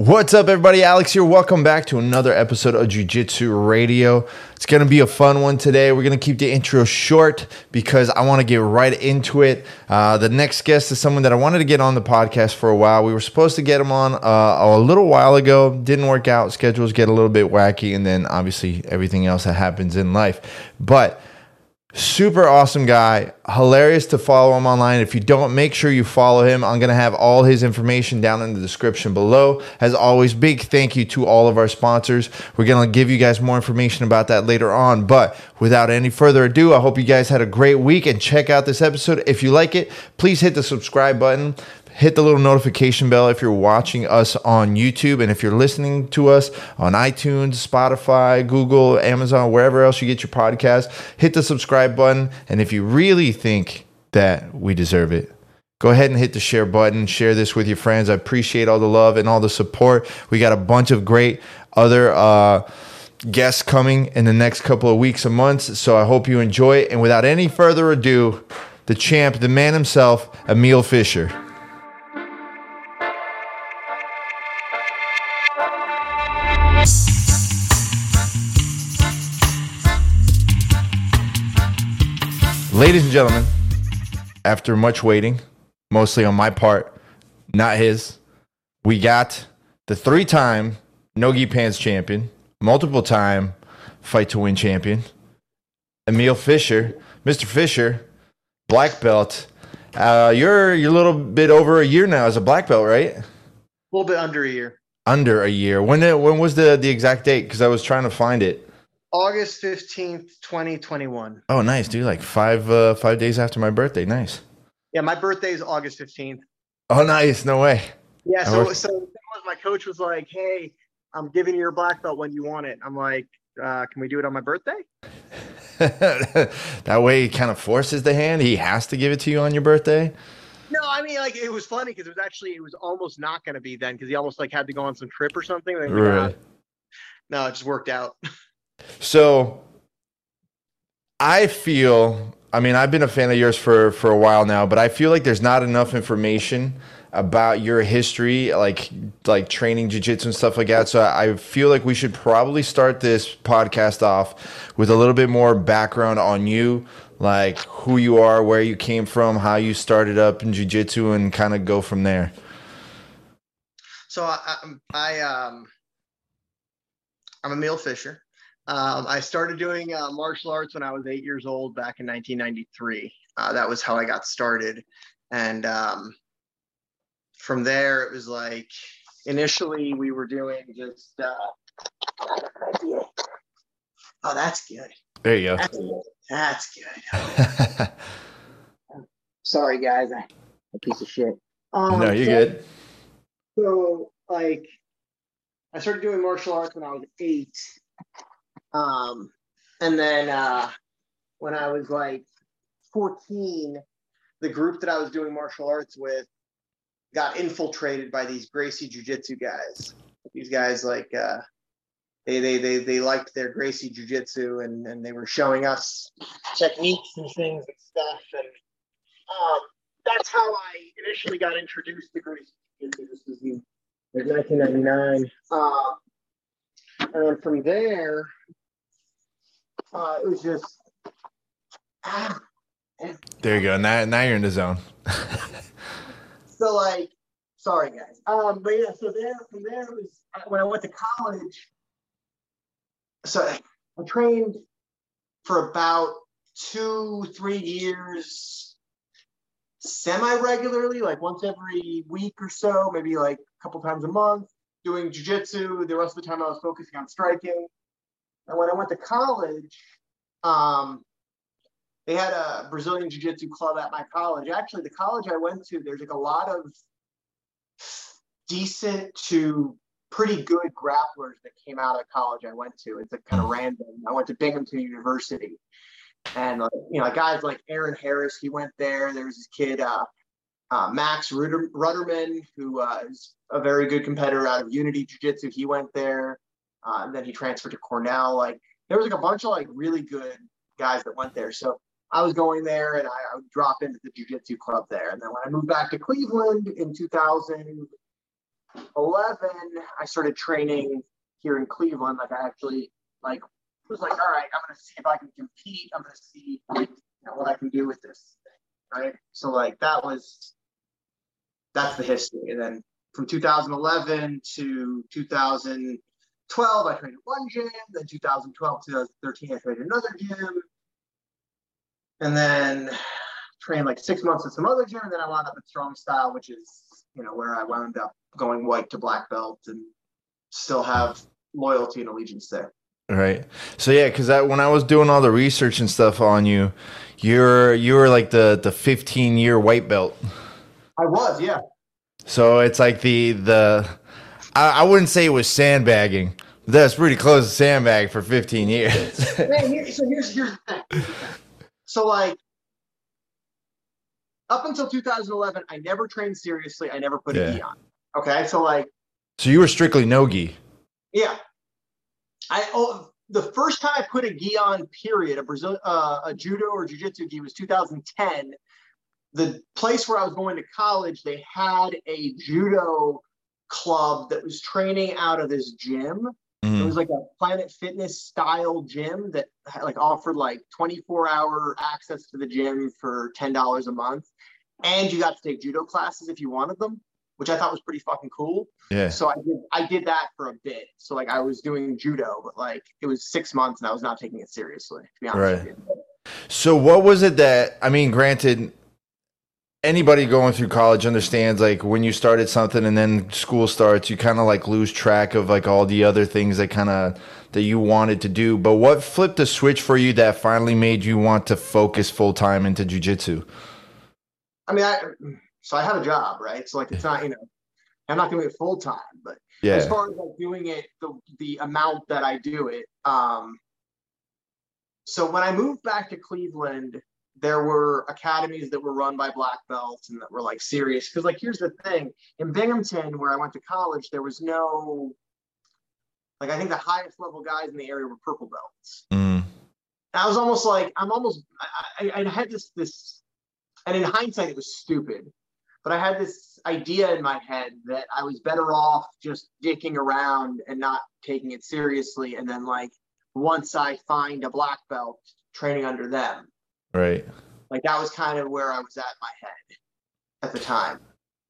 What's up, everybody? Alex here. Welcome back to another episode of Jiu Jitsu Radio. It's going to be a fun one today. We're going to keep the intro short because I want to get right into it. Uh, the next guest is someone that I wanted to get on the podcast for a while. We were supposed to get him on uh, a little while ago, didn't work out. Schedules get a little bit wacky, and then obviously everything else that happens in life. But Super awesome guy. Hilarious to follow him online. If you don't, make sure you follow him. I'm going to have all his information down in the description below. As always, big thank you to all of our sponsors. We're going to give you guys more information about that later on. But without any further ado, I hope you guys had a great week and check out this episode. If you like it, please hit the subscribe button hit the little notification bell if you're watching us on YouTube. And if you're listening to us on iTunes, Spotify, Google, Amazon, wherever else you get your podcast, hit the subscribe button. And if you really think that we deserve it, go ahead and hit the share button. Share this with your friends. I appreciate all the love and all the support. We got a bunch of great other, uh, guests coming in the next couple of weeks and months. So I hope you enjoy it. And without any further ado, the champ, the man himself, Emil Fischer. Ladies and gentlemen, after much waiting, mostly on my part, not his, we got the three time Nogi Pans champion, multiple time fight to win champion, Emil Fischer. Mr. Fischer, black belt. Uh, you're you're a little bit over a year now as a black belt, right? A little bit under a year. Under a year. When did, when was the the exact date? Because I was trying to find it. August 15th, 2021. Oh, nice, dude. Like five uh, five days after my birthday. Nice. Yeah, my birthday is August 15th. Oh, nice. No way. Yeah, so so my coach was like, "Hey, I'm giving you your black belt when you want it." I'm like, uh, "Can we do it on my birthday?" that way, he kind of forces the hand. He has to give it to you on your birthday. No, I mean, like it was funny because it was actually it was almost not going to be then because he almost like had to go on some trip or something. Like, right. no, it just worked out. So I feel, I mean, I've been a fan of yours for for a while now, but I feel like there's not enough information about your history, like like training jiu-jitsu and stuff like that. So I feel like we should probably start this podcast off with a little bit more background on you, like who you are, where you came from, how you started up in jiu-jitsu and kind of go from there. So I, I um I'm Emil Fischer. Um, I started doing uh, martial arts when I was eight years old back in 1993. Uh, that was how I got started. And um, from there, it was like initially we were doing just. Uh, oh, that's good. There you go. That's good. Sorry, guys. I, a piece of shit. Um, no, you're so, good. So, like, I started doing martial arts when I was eight um, and then uh, when I was like 14, the group that I was doing martial arts with got infiltrated by these Gracie Jiu Jitsu guys. These guys like uh, they they they they liked their Gracie Jiu Jitsu and and they were showing us techniques and things and stuff. And um, that's how I initially got introduced to Gracie Jiu Jitsu. This was in 1999. Um, and then from there, uh, it was just. Ah, there you go. Now, now you're in the zone. so like, sorry guys. Um, but yeah, so there from there was when I went to college. So I trained for about two, three years, semi regularly, like once every week or so, maybe like a couple times a month, doing jujitsu. The rest of the time I was focusing on striking. And when I went to college, um, they had a Brazilian Jiu Jitsu club at my college. Actually, the college I went to, there's like a lot of decent to pretty good grapplers that came out of college I went to. It's a kind of random. I went to Binghamton University. And, you know, guys like Aaron Harris, he went there. There was this kid, uh, uh, Max Ruder- Rudderman, who uh, is a very good competitor out of Unity Jiu Jitsu. He went there. Uh, and then he transferred to Cornell. Like there was like a bunch of like really good guys that went there. So I was going there and I, I would drop into the jiu-jitsu club there. And then when I moved back to Cleveland in 2000, I started training here in Cleveland. Like I actually like was like, all right, I'm gonna see if I can compete. I'm gonna see you know, what I can do with this thing, right? So like that was that's the history. And then from 2011 to 2012, I trained at one gym. Then 2012, to 2013, I trained another gym. And then trained like six months at some other gym. And then I wound up at Strong Style, which is, you know, where I wound up going white to black belt and still have loyalty and allegiance there. Right. So yeah, because when I was doing all the research and stuff on you, you're you were like the the 15 year white belt. I was, yeah. So it's like the the I, I wouldn't say it was sandbagging. But that's pretty close to sandbag for 15 years. Man, here, so here's here's the thing. So like up until 2011, I never trained seriously. I never put yeah. a gi on. Okay, so like. So you were strictly no gi. Yeah, I oh, the first time I put a gi on, period, a Brazil, uh, a judo or jiu-jitsu gi was 2010. The place where I was going to college, they had a judo club that was training out of this gym. Mm. It was like a Planet Fitness style gym that like offered like 24 hour access to the gym for $10 a month. And you got to take judo classes if you wanted them which I thought was pretty fucking cool. Yeah. So I did I did that for a bit. So like I was doing judo, but like it was six months and I was not taking it seriously, to be honest right. So what was it that I mean, granted, anybody going through college understands like when you started something and then school starts, you kind of like lose track of like all the other things that kind of that you wanted to do. But what flipped the switch for you that finally made you want to focus full time into jujitsu? I mean, I so I have a job, right? So like it's not, you know, I'm not doing it full time, but yeah. as far as like doing it the the amount that I do it, um so when I moved back to Cleveland, there were academies that were run by black belts and that were like serious. Because like here's the thing, in Binghamton, where I went to college, there was no like I think the highest level guys in the area were purple belts. Mm. I was almost like I'm almost I, I, I had this this and in hindsight it was stupid but I had this idea in my head that I was better off just dicking around and not taking it seriously. And then, like, once I find a black belt, training under them. Right. Like, that was kind of where I was at my head at the time.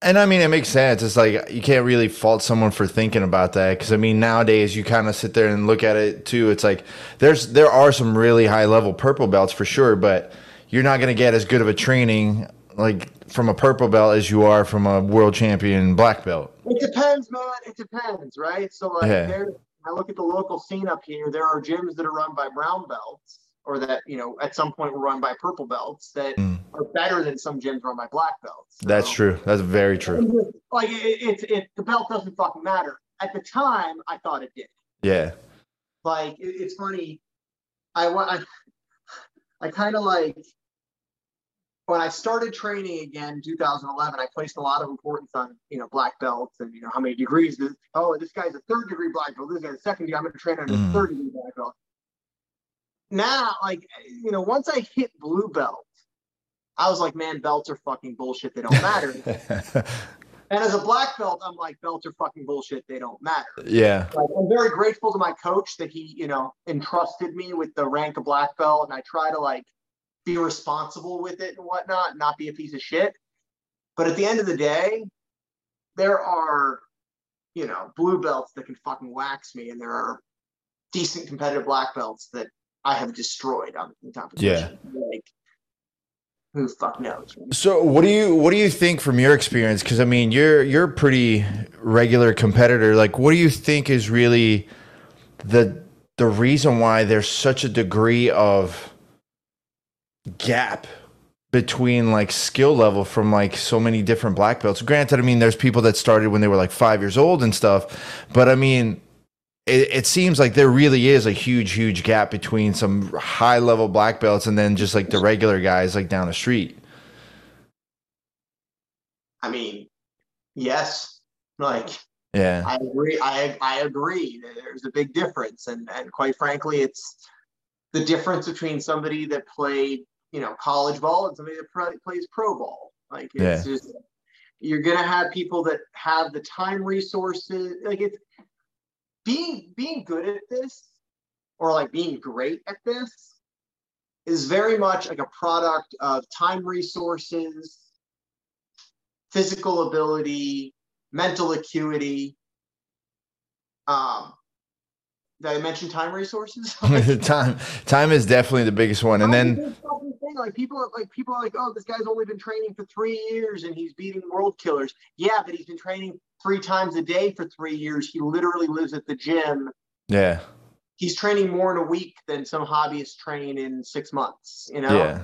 And I mean, it makes sense. It's like you can't really fault someone for thinking about that because I mean, nowadays you kind of sit there and look at it too. It's like there's there are some really high level purple belts for sure, but you're not going to get as good of a training like from a purple belt as you are from a world champion black belt. It depends, man. It depends, right? So like yeah. there I look at the local scene up here, there are gyms that are run by brown belts or that, you know, at some point were run by purple belts that mm. are better than some gyms run by black belts. So, That's true. That's very true. Like it's it, it, the belt doesn't fucking matter. At the time, I thought it did. Yeah. Like it, it's funny. I want. I, I kind of like when I started training again in 2011, I placed a lot of importance on you know black belts and you know how many degrees. This, oh, this guy's a third degree black belt. This guy's a second degree. I'm going to train under mm. a third degree black belt. Now, like you know, once I hit blue belt, I was like, man, belts are fucking bullshit. They don't matter. and as a black belt, I'm like, belts are fucking bullshit. They don't matter. Yeah. Like, I'm very grateful to my coach that he, you know, entrusted me with the rank of black belt, and I try to like be responsible with it and whatnot, not be a piece of shit. But at the end of the day, there are, you know, blue belts that can fucking wax me, and there are decent competitive black belts that I have destroyed on the competition. Yeah. Like, who fuck knows? So what do you what do you think from your experience? Because I mean, you're you're a pretty regular competitor. Like, what do you think is really the the reason why there's such a degree of gap between like skill level from like so many different black belts. Granted, I mean, there's people that started when they were like five years old and stuff, but I mean, it, it seems like there really is a huge, huge gap between some high level black belts and then just like the regular guys like down the street. I mean, yes, like yeah, I agree. I I agree. There's a big difference, and and quite frankly, it's the difference between somebody that played you know college ball and somebody that plays pro ball. Like it's yeah. just you're gonna have people that have the time resources. Like it's being being good at this or like being great at this is very much like a product of time resources, physical ability, mental acuity. Um, did I mention time resources? time time is definitely the biggest one, and then like people like people are like, oh, this guy's only been training for three years and he's beating world killers. Yeah, but he's been training three times a day for three years. He literally lives at the gym. Yeah. He's training more in a week than some hobbyists train in six months, you know? Yeah.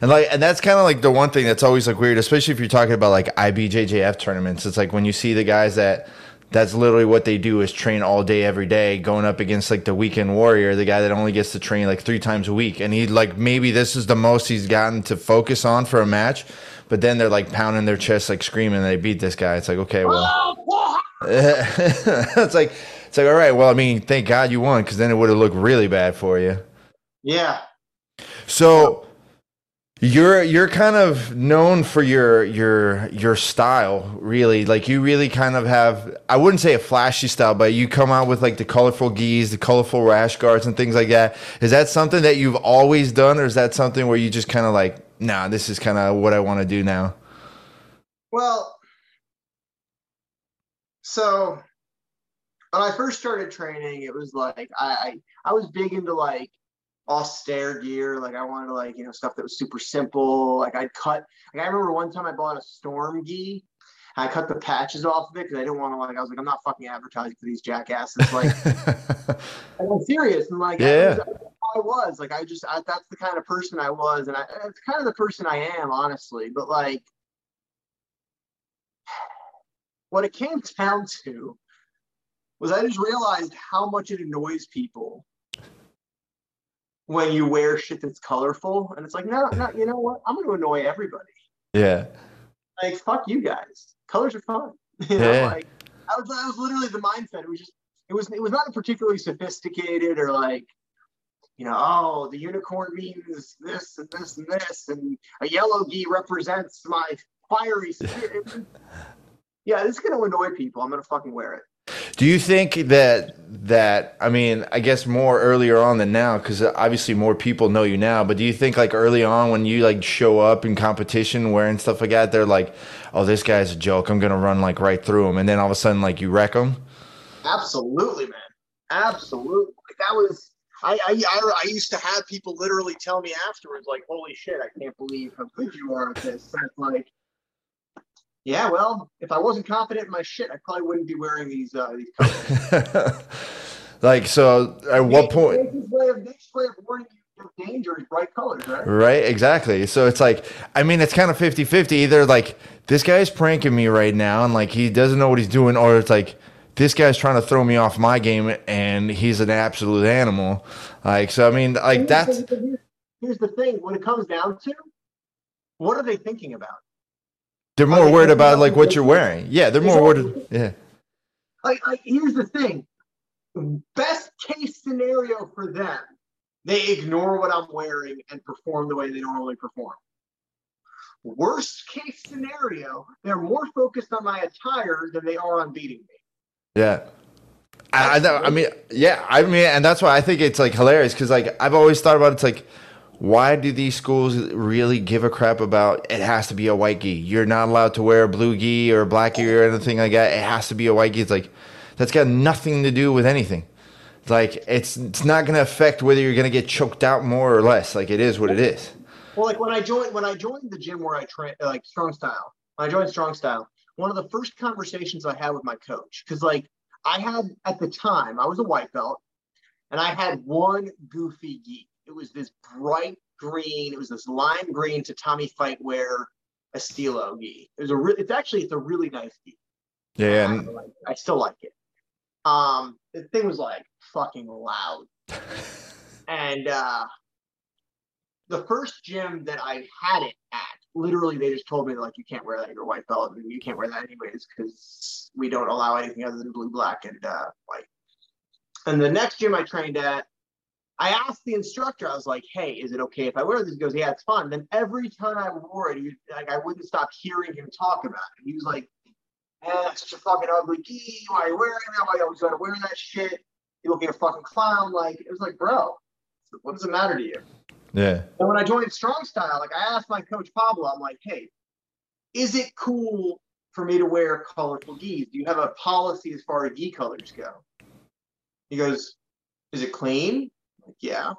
And like, and that's kind of like the one thing that's always like weird, especially if you're talking about like IBJJF tournaments. It's like when you see the guys that that's literally what they do is train all day every day going up against like the weekend warrior the guy that only gets to train like three times a week. And he like maybe this is the most he's gotten to focus on for a match but then they're like pounding their chest like screaming they beat this guy. It's like okay well. It's like it's like all right well i mean thank god you won because then it would have looked really bad for you. Yeah. So you're you're kind of known for your your your style, really. Like you really kind of have I wouldn't say a flashy style, but you come out with like the colorful gis, the colorful rash guards and things like that. Is that something that you've always done or is that something where you just kind of like, nah, this is kind of what I want to do now? Well, so when I first started training, it was like I I, I was big into like austere gear. Like I wanted to like, you know, stuff that was super simple. Like I'd cut, like I remember one time I bought a storm gi. I cut the patches off of it because I didn't want to like, I was like, I'm not fucking advertising for these jackasses. Like, I'm serious. And like, yeah. I, was, I was like, I just, I, that's the kind of person I was. And I, it's kind of the person I am, honestly. But like, what it came down to was I just realized how much it annoys people when you wear shit that's colorful. And it's like, no, no, you know what? I'm going to annoy everybody. Yeah. Like, fuck you guys. Colors are fun. You know, yeah. like, I was, that was literally the mindset. It was just, it was, it was not a particularly sophisticated or like, you know, oh, the unicorn means this and this and this, and a yellow gi represents my fiery spirit. yeah, this is to annoy people. I'm to fucking wear it. Do you think that that I mean, I guess more earlier on than now cuz obviously more people know you now, but do you think like early on when you like show up in competition wearing stuff like that they're like, "Oh, this guy's a joke. I'm going to run like right through him." And then all of a sudden like you wreck him? Absolutely, man. Absolutely. Like that was I, I, I used to have people literally tell me afterwards, like, "Holy shit, I can't believe how good you are at this." Like, yeah, well, if I wasn't confident in my shit, I probably wouldn't be wearing these uh, these colors. like so, at what point? Way of, way of warning you danger is bright colors, right? Right, exactly. So it's like, I mean, it's kind of 50 50. Either like, this guy's pranking me right now and like he doesn't know what he's doing, or it's like, this guy's trying to throw me off my game and he's an absolute animal. Like, so I mean, like that's. Here's the thing when it comes down to what are they thinking about? They're more worried about like what you're wearing. Yeah, they're more worried. Yeah. Like, like here's the thing. Best case scenario for them, they ignore what I'm wearing and perform the way they normally perform. Worst case scenario, they're more focused on my attire than they are on beating me. Yeah. I, I, I mean, yeah, I mean, and that's why I think it's like hilarious because like I've always thought about it, it's like why do these schools really give a crap about it has to be a white gi? You're not allowed to wear a blue gi or a black gi or anything like that. It has to be a white gi. It's like that's got nothing to do with anything. It's like it's it's not going to affect whether you're going to get choked out more or less. Like it is what it is. Well, like when I joined when I joined the gym where I train like strong style. When I joined strong style, one of the first conversations I had with my coach because like I had at the time I was a white belt and I had one goofy gi it was this bright green. It was this lime green tatami fight wear Estilo gi. It was a re- it's actually it's a really nice gi. Yeah, I, like I still like it. Um, the thing was like fucking loud, and uh, the first gym that I had it at, literally they just told me like you can't wear that you're white belt and you can't wear that anyways because we don't allow anything other than blue, black, and uh, white. And the next gym I trained at, I asked the instructor, I was like, "Hey, is it okay if I wear this?" He goes, "Yeah, it's fine." Then every time I wore it, he, like I wouldn't stop hearing him talk about it. He was like, eh, "Man, that's such a fucking ugly gi. Why are you wearing that? Why you always gotta wear that shit? You look like a fucking clown." Like it was like, bro, what does it matter to you? Yeah. And when I joined Strong Style, like I asked my coach Pablo, I'm like, "Hey, is it cool for me to wear colorful gis? Do you have a policy as far as gi colors go?" He goes, "Is it clean?" Like, yeah.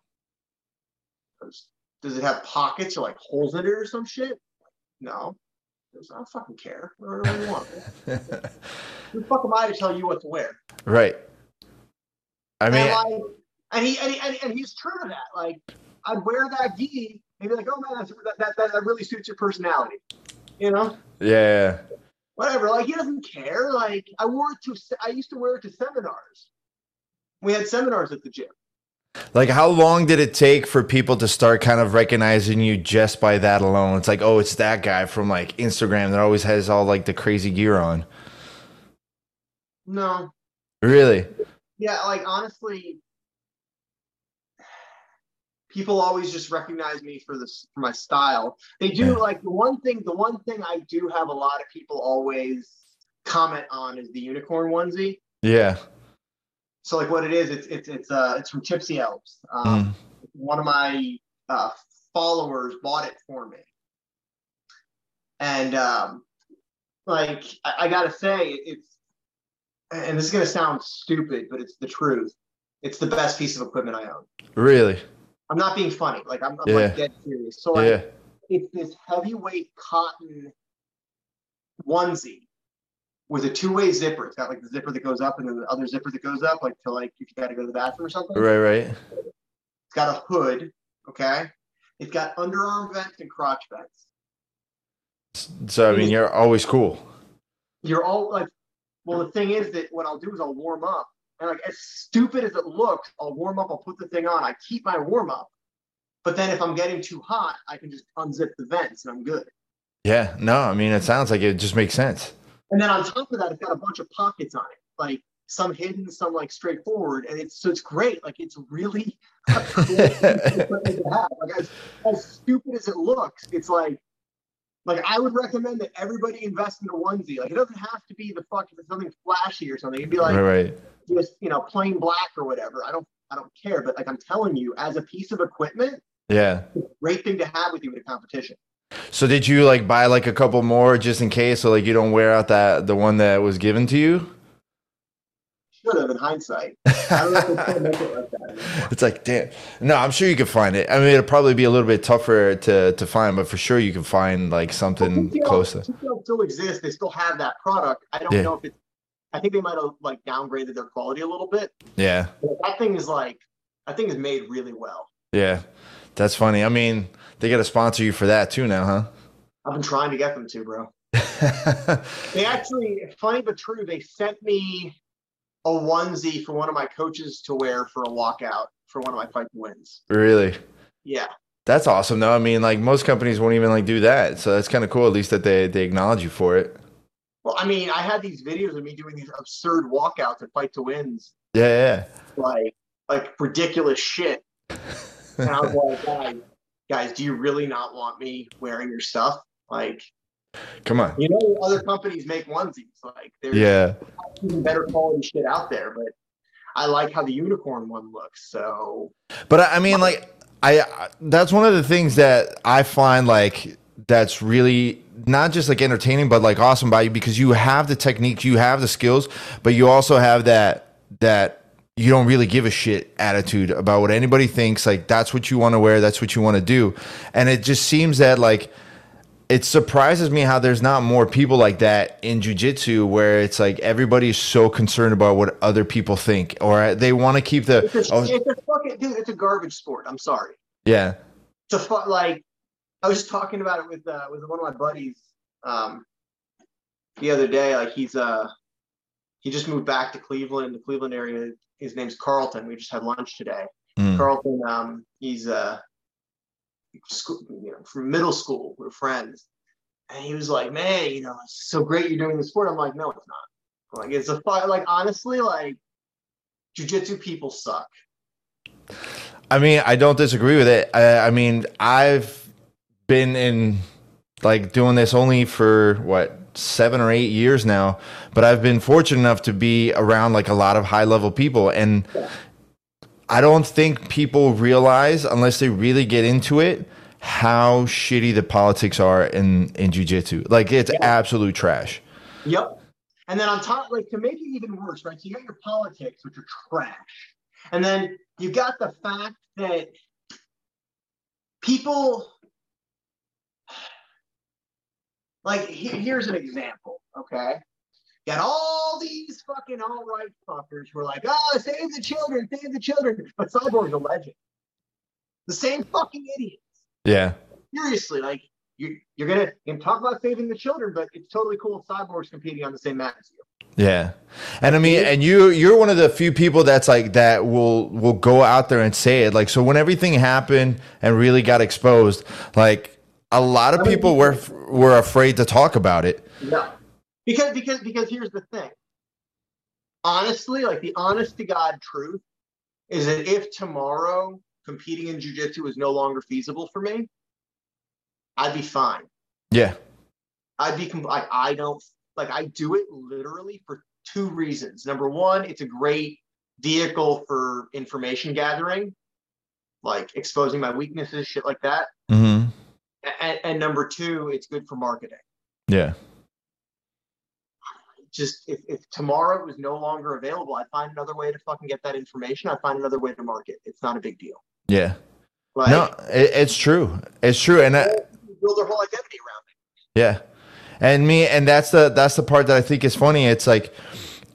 Goes, Does it have pockets or like holes in it or some shit? No. He goes, I don't fucking care. Whatever you want. Who the fuck am I to tell you what to wear? right. I mean, and, like, and he and, he, and, and he's true to that. Like, I'd wear that gi and be like, oh man, that's, that, that, that really suits your personality. You know? yeah. Whatever. Like, he doesn't care. Like, I wore it to, I used to wear it to seminars. We had seminars at the gym. Like, how long did it take for people to start kind of recognizing you just by that alone? It's like, oh, it's that guy from like Instagram that always has all like the crazy gear on. No. Really? Yeah, like honestly, people always just recognize me for this for my style. They do Yeah. like the one thing. The one thing I do have a lot of people always comment on is the unicorn onesie. Yeah. So like what it is, it's it's it's uh it's from Tipsy Elves. Um, Mm. One of my uh, followers bought it for me, and um, like I, I gotta say, it's and this is gonna sound stupid, but it's the truth. It's the best piece of equipment I own. Really? I'm not being funny. Like I'm, I'm Yeah. like dead serious. So Yeah. it's this heavyweight cotton onesie with a two-way zipper. It's got like the zipper that goes up and then the other zipper that goes up, like to like if you got to go to the bathroom or something. Right, right. It's got a hood. Okay. It's got underarm vents and crotch vents. So, I mean, you're always cool. You're all like, well, the thing is that what I'll do is I'll warm up. And like as stupid as it looks, I'll warm up, I'll put the thing on, I keep my warm up. But then if I'm getting too hot, I can just unzip the vents and I'm good. Yeah. No, I mean, it sounds like it just makes sense. And then on top of that, it's got a bunch of pockets on it, like some hidden, some like straightforward, and it's so it's great. Like it's really cool piece of equipment to have. Like as, as stupid as it looks, it's like like I would recommend that everybody invest in a onesie. Like it doesn't have to be the fucking something flashy or something. It'd be like right. just you know plain black or whatever. I don't I don't care. But like I'm telling you, as a piece of equipment, Yeah. great thing to have with you in a competition. So did you like buy like a couple more just in case, so like you don't wear out that the one that was given to you? Should have in hindsight. I don't know if they still make it like that. It's like, damn. No, I'm sure you can find it. I mean, it'll probably be a little bit tougher to to find, but for sure you can find like something TCL close to. TCL still exists. They still have that product. I don't Yeah. know if it's. I think they might have like downgraded their quality a little bit. Yeah, But that thing is like, that thing is made really well. yeah. That's funny. I mean, they got to sponsor you for that too now, huh? I've been trying to get them to, bro. They actually, funny but true, they sent me a onesie for one of my coaches to wear for a walkout for one of my fight wins. really? Yeah. That's awesome though. I mean, like most companies won't even like do that. So that's kind of cool at least that they they acknowledge you for it. Well, I mean, I had these videos of me doing these absurd walkouts at fight to wins, Yeah, like like ridiculous shit. And I was like, guys, do you really not want me wearing your stuff? Like. Come on. you know, other companies make onesies. Like, there's Yeah. even better quality shit out there. But I like how the unicorn one looks. So But I mean, like, I I- that's one of the things that I find like that's really not just like entertaining, but like awesome about you because you have the technique, you have the skills, but you also have that that you don't really give a shit attitude about what anybody thinks. Like that's what you want to wear, that's what you want to do, and it just seems that like it surprises me how there's not more people like that in jujitsu where it's like everybody's so concerned about what other people think or they want to keep the it's a, oh, it's a fucking dude. It's a garbage sport. I'm sorry. yeah It's a fu- like I was talking about it with uh, with one of my buddies um, the other day. Like he's uh he just moved back to Cleveland, the Cleveland area. His name's Carlton. We just had lunch today. Mm. Carlton, um, he's uh, school, you know, from middle school. We're friends, and he was like, "Man, you know, it's so great you're doing the sport." I'm like, "No, it's not. I'm like, it's a fight. like honestly, like, jujitsu people suck." I mean, I don't disagree with it. I, I mean, I've been in like doing this only for what seven or eight years now, but I've been fortunate enough to be around like a lot of high level people, and I don't think people realize unless they really get into it how shitty the politics are in in jujitsu. Like it's Yeah. absolute trash. Yep. And then on top, like to make it even worse, right? So you got your politics, which are trash. And then you got the fact that people like he- here's an example, okay? Got all these fucking all right fuckers who are like, oh, save the children, save the children. But Cyborg's a legend. The same fucking idiots. Yeah. Seriously, like you, you're gonna you can talk about saving the children, but it's totally cool if Cyborg's competing on the same mat as you. Yeah. And I mean, and you you're one of the few people that's like that will will go out there and say it. Like so when everything happened and really got exposed, like a lot of people were were afraid to talk about it. No. Because because because here's the thing. Honestly, like the honest to God truth is that if tomorrow competing in jujitsu is no longer feasible for me, I'd be fine. Yeah. I'd be com- I, I don't like I do it literally for two reasons. Number one, it's a great vehicle for information gathering, like exposing my weaknesses, shit like that. Mhm. And, number two, it's good for marketing. Yeah. Just if, if tomorrow was no longer available, I'd find another way to fucking get that information. I'd find another way to market. It's not a big deal. Yeah. Like No, it, it's true. It's true and I, build their whole identity around it. Yeah. And me and that's the that's the part that I think is funny. It's like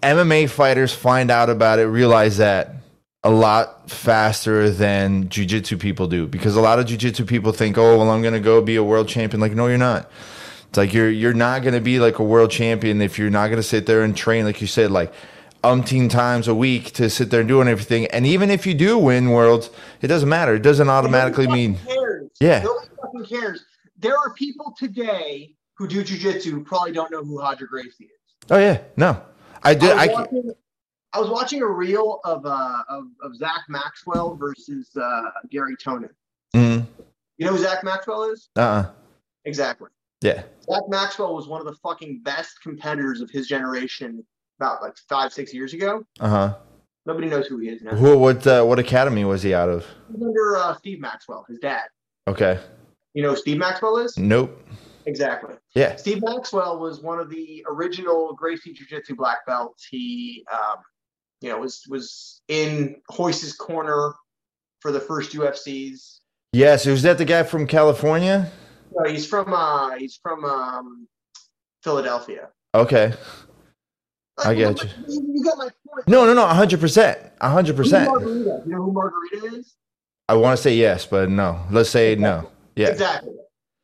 MMA fighters find out about it, realize that a lot faster than jiu-jitsu people do because a lot of jiu-jitsu people think, "Oh, well I'm going to go be a world champion." Like, no, you're not. It's like you're you're not going to be like a world champion if you're not going to sit there and train like you said like umpteen times a week to sit there and doing everything. And even if you do win worlds, it doesn't matter. It doesn't automatically Nobody mean cares. Yeah. Nobody fucking cares. There are people today who do jujitsu who probably don't know who Roger Gracie is. Oh yeah, no. I did I I, was, ca- watching, I was watching a reel of uh of, of Zak Maxwell versus uh Garry Tonon. mm, You know who Zak Maxwell is? uh-uh. Exactly. Yeah. Zak Maxwell was one of the fucking best competitors of his generation about like five, six years ago. Uh-huh. Nobody knows who he is now. Who? What? Uh, what academy was he out of? He's under uh, Steve Maxwell, his dad. Okay. You know who Steve Maxwell is? Nope. Exactly. Yeah. Steve Maxwell was one of the original Gracie Jiu Jitsu black belts. He, um, you know, was was in Royce's corner for the first UFCs. Yes. Was that the guy from California? No, he's from uh, he's from um, Philadelphia. Okay. I you get You, you got my point. No, no, no. hundred percent. hundred percent. Margarita? You know who Margarita is? I want to say yes, but no. Let's say no. Yeah. Exactly.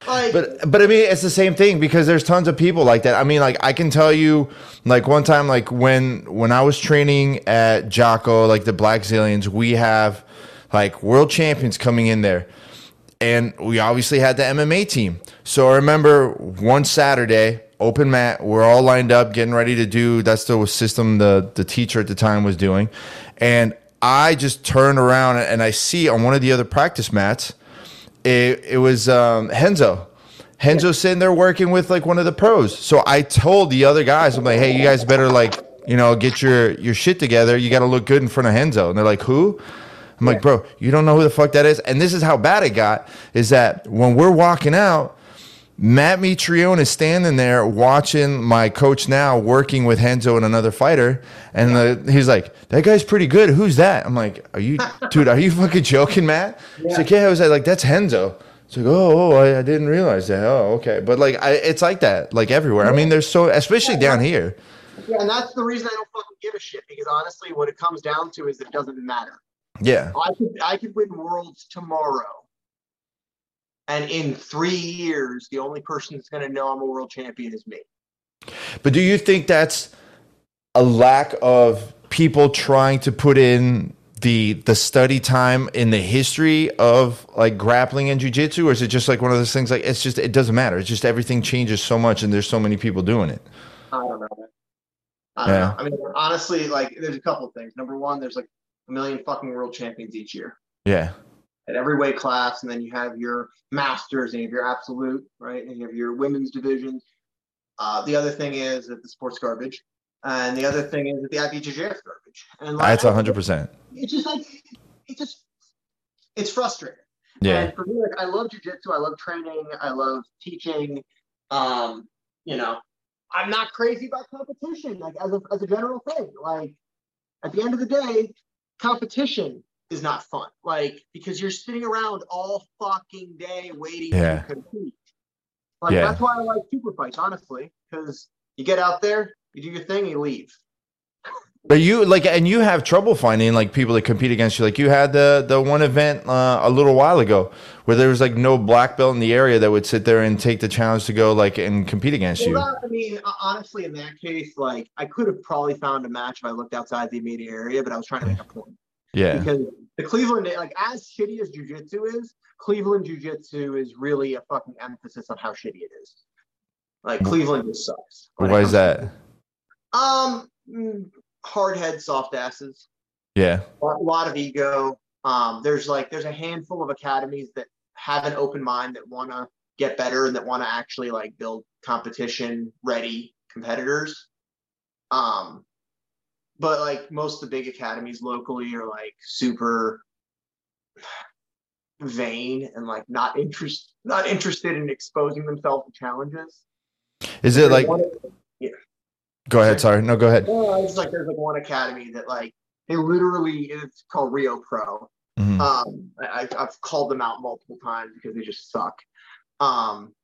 Like, But but I mean it's the same thing because there's tons of people like that. I mean like I can tell you like one time like when when I was training at Jaco like the Blackzilians we have like world champions coming in there and we obviously had the MMA team. So I remember one Saturday open mat we're all lined up getting ready to do that's the system the the teacher at the time was doing and I just turned around and I see on one of the other practice mats it, it was um, Henzo. Henzo sitting there working with like one of the pros. So I told the other guys, I'm like, hey, you guys better like, you know, get your your shit together. You got to look good in front of Henzo. And they're like, who? I'm like, bro, you don't know who the fuck that is. And this is how bad it got. Is that when we're walking out, Matt Mitrione is standing there watching my coach now working with Henzo and another fighter, and the, he's like, "That guy's pretty good. Who's that?" I'm like, "Are you, dude? Are you fucking joking, Matt?" He's like, "Yeah." I was like, "That's Henzo." It's like, "Oh, oh I, I didn't realize that. Oh, okay." But like, I, it's like that, like everywhere. I mean, there's so, especially down here. yeah, and that's the reason I don't fucking give a shit because honestly, what it comes down to is it doesn't matter. Yeah, I could I could win worlds tomorrow. And in three years, the only person that's gonna know I'm a world champion is me. but do you think that's a lack of people trying to put in the the study time in the history of like grappling and jujitsu, or is it just like one of those things like it's just it doesn't matter. It's just everything changes so much, and there's so many people doing it. I don't know. I don't Yeah. know. I mean, honestly, like, there's a couple of things. Number one, there's like a million fucking world champions each year. Yeah. At every weight class, and then you have your masters and you have your absolute, right? And you have your women's division. Uh, the other thing is that the sports garbage, and the other thing is that the IBJJF garbage. And like, That's hundred percent. It's just like it's just it's frustrating. Yeah. And for me, like I love jujitsu, I love training, I love teaching. Um, you know, I'm not crazy about competition, like as a as a general thing. Like at the end of the day, competition is not fun. Like because you're sitting around all fucking day waiting Yeah. to compete. Like Yeah. that's why I like super fights, honestly, because you get out there, you do your thing, you leave. But you like, and you have trouble finding like people that compete against you. Like you had the the one event uh, a little while ago where there was like no black belt in the area that would sit there and take the challenge to go like and compete against you. Well, I mean, honestly, in that case, like I could have probably found a match if I looked outside the immediate area, but I was trying to make a point Yeah, because the Cleveland, like as shitty as jujitsu is, Cleveland jujitsu is really a fucking emphasis on how shitty it is. Like Cleveland just sucks. why is that? Um, mm, hard head, soft asses. Yeah, a lot of ego. Um, there's like there's a handful of academies that have an open mind that want to get better and that want to actually like build competition ready competitors. Um, but like most of the big academies locally are like super vain and like not interest not interested in exposing themselves to challenges. is it like? One- Go ahead. Sorry, no, go ahead. well, it's like there's like one academy that like they literally it's called Rio Pro. Mhm. Um, I, I've called them out multiple times because they just suck. Um,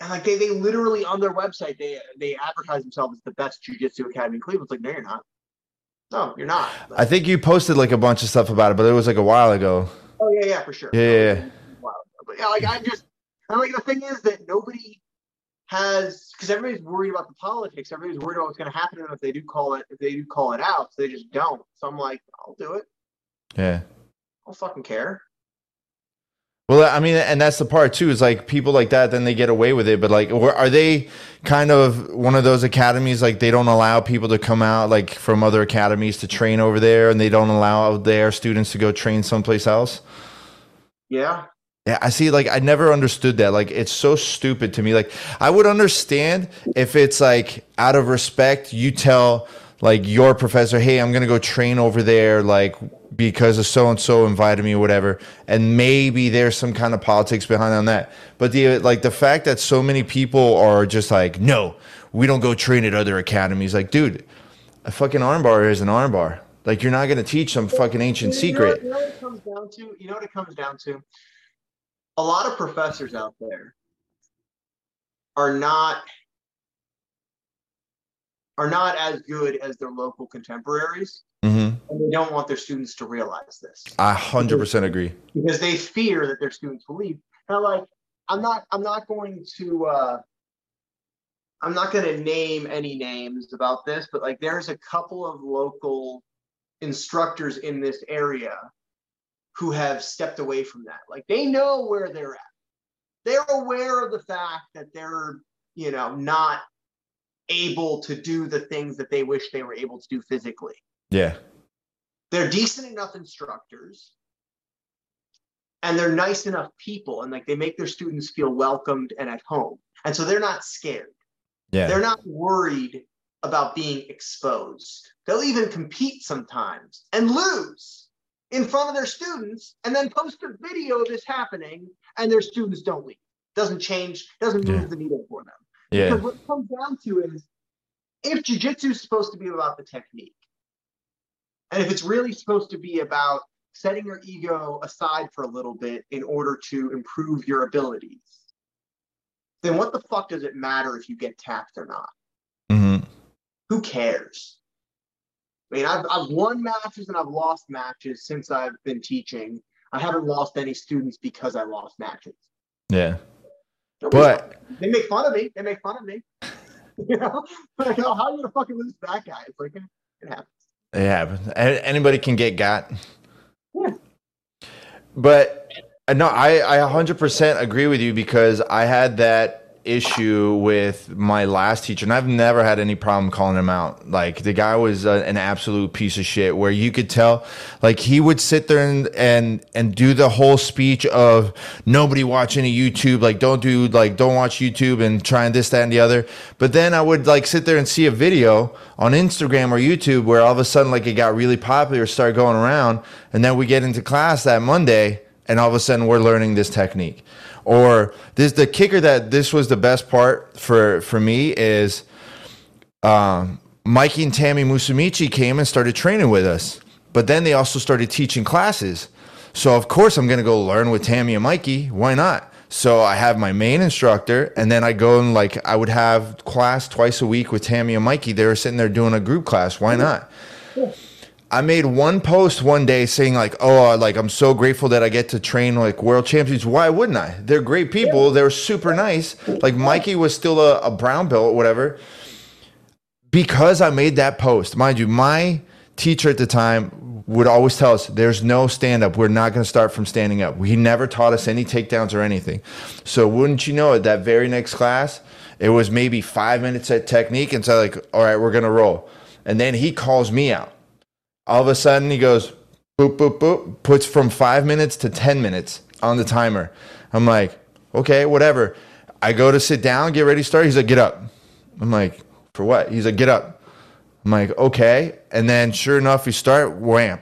and like they, they literally on their website they they advertise themselves as the best jujitsu academy in Cleveland. It's like no, you're not. No, you're not. I think you posted like a bunch of stuff about it, but it was like a while ago. oh yeah, yeah, for sure. Yeah, yeah, yeah. But yeah, like I just and like the thing is that nobody has because everybody's worried about the politics. Everybody's worried about what's going to happen to them if they do call it if they do call it out. So they just don't. So I'm like, I'll do it. Yeah. I don't fucking care. Well, I mean, and that's the part too. Is like people like that, then they get away with it. But like, are they kind of one of those academies? Like they don't allow people to come out like from other academies to train over there, and they don't allow their students to go train someplace else. Yeah. Yeah, I see. Like, I never understood that. Like, it's so stupid to me. Like, I would understand if it's like out of respect, you tell like your professor, "Hey, I'm gonna go train over there," like because of so and so invited me or whatever, and maybe there's some kind of politics behind on that. But the like the fact that so many people are just like, "No, we don't go train at other academies." Like, dude, a fucking armbar is an armbar. Like, you're not gonna teach some fucking ancient You know secret. You know what it comes down to? You know what it comes down to? A lot of professors out there are not are not as good as their local contemporaries, Mm-hmm. and they don't want their students to realize this I hundred percent agree. because they fear that their students will leave. Now, like, I'm not I'm not going to uh I'm not going to name any names about this, but like there's a couple of local instructors in this area who have stepped away from that. Like they know where they're at. They're aware of the fact that they're, you know, not able to do the things that they wish they were able to do physically. Yeah. They're decent enough instructors and they're nice enough people and like they make their students feel welcomed and at home. And so they're not scared. Yeah. They're not worried about being exposed. They'll even compete sometimes and lose in front of their students and then post a video of this happening and their students don't leave. Doesn't change, doesn't move Yeah. the needle for them. Yeah. Because what it comes down to is if jujitsu is supposed to be about the technique, and if it's really supposed to be about setting your ego aside for a little bit in order to improve your abilities, then what the fuck does it matter if you get tapped or not? Mm-hmm. Who cares? I mean, I've, I've won matches and I've lost matches since I've been teaching. I haven't lost any students because I lost matches. Yeah. Nobody But they make fun of me. They make fun of me. you know, like, oh, how are you gonna fucking lose that guy? It's like it happens. yeah, a- anybody can get got. Yeah. But uh, no, I I 100% agree with you because I had that issue with my last teacher, and I've never had any problem calling him out. Like the guy was a, an absolute piece of shit, where you could tell, like he would sit there and and and do the whole speech of nobody watch any YouTube, like don't do like don't watch YouTube and trying this that and the other. But then I would like sit there and see a video on Instagram or YouTube where all of a sudden like it got really popular, started going around, and then we get into class that Monday, and all of a sudden we're learning this technique or this the kicker that this was the best part for for me is um, Mikey and Tammy Musumeci came and started training with us, but then they also started teaching classes. So of course I'm going to go learn with Tammy and Mikey. Why not? So I have my main instructor, and then I go and like I would have class twice a week with Tammy and Mikey. They were sitting there doing a group class. Why not? I made one post one day saying like, "Oh, like I'm so grateful that I get to train like world champions. Why wouldn't I? They're great people. They're super nice. Like Mikey was still a, a brown belt, or whatever. Because I made that post, mind you, my teacher at the time would always tell us, "There's no stand up. We're not going to start from standing up." He never taught us any takedowns or anything. So wouldn't you know it? That very next class, it was maybe five minutes at technique, and so like, "All right, we're going to roll." And then he calls me out all of a sudden he goes boop boop boop puts from five minutes to 10 minutes on the timer. I'm like okay whatever. I go to sit down get ready to start. He's like get up. I'm like for what? He's like get up. I'm like okay. And then sure enough we start wham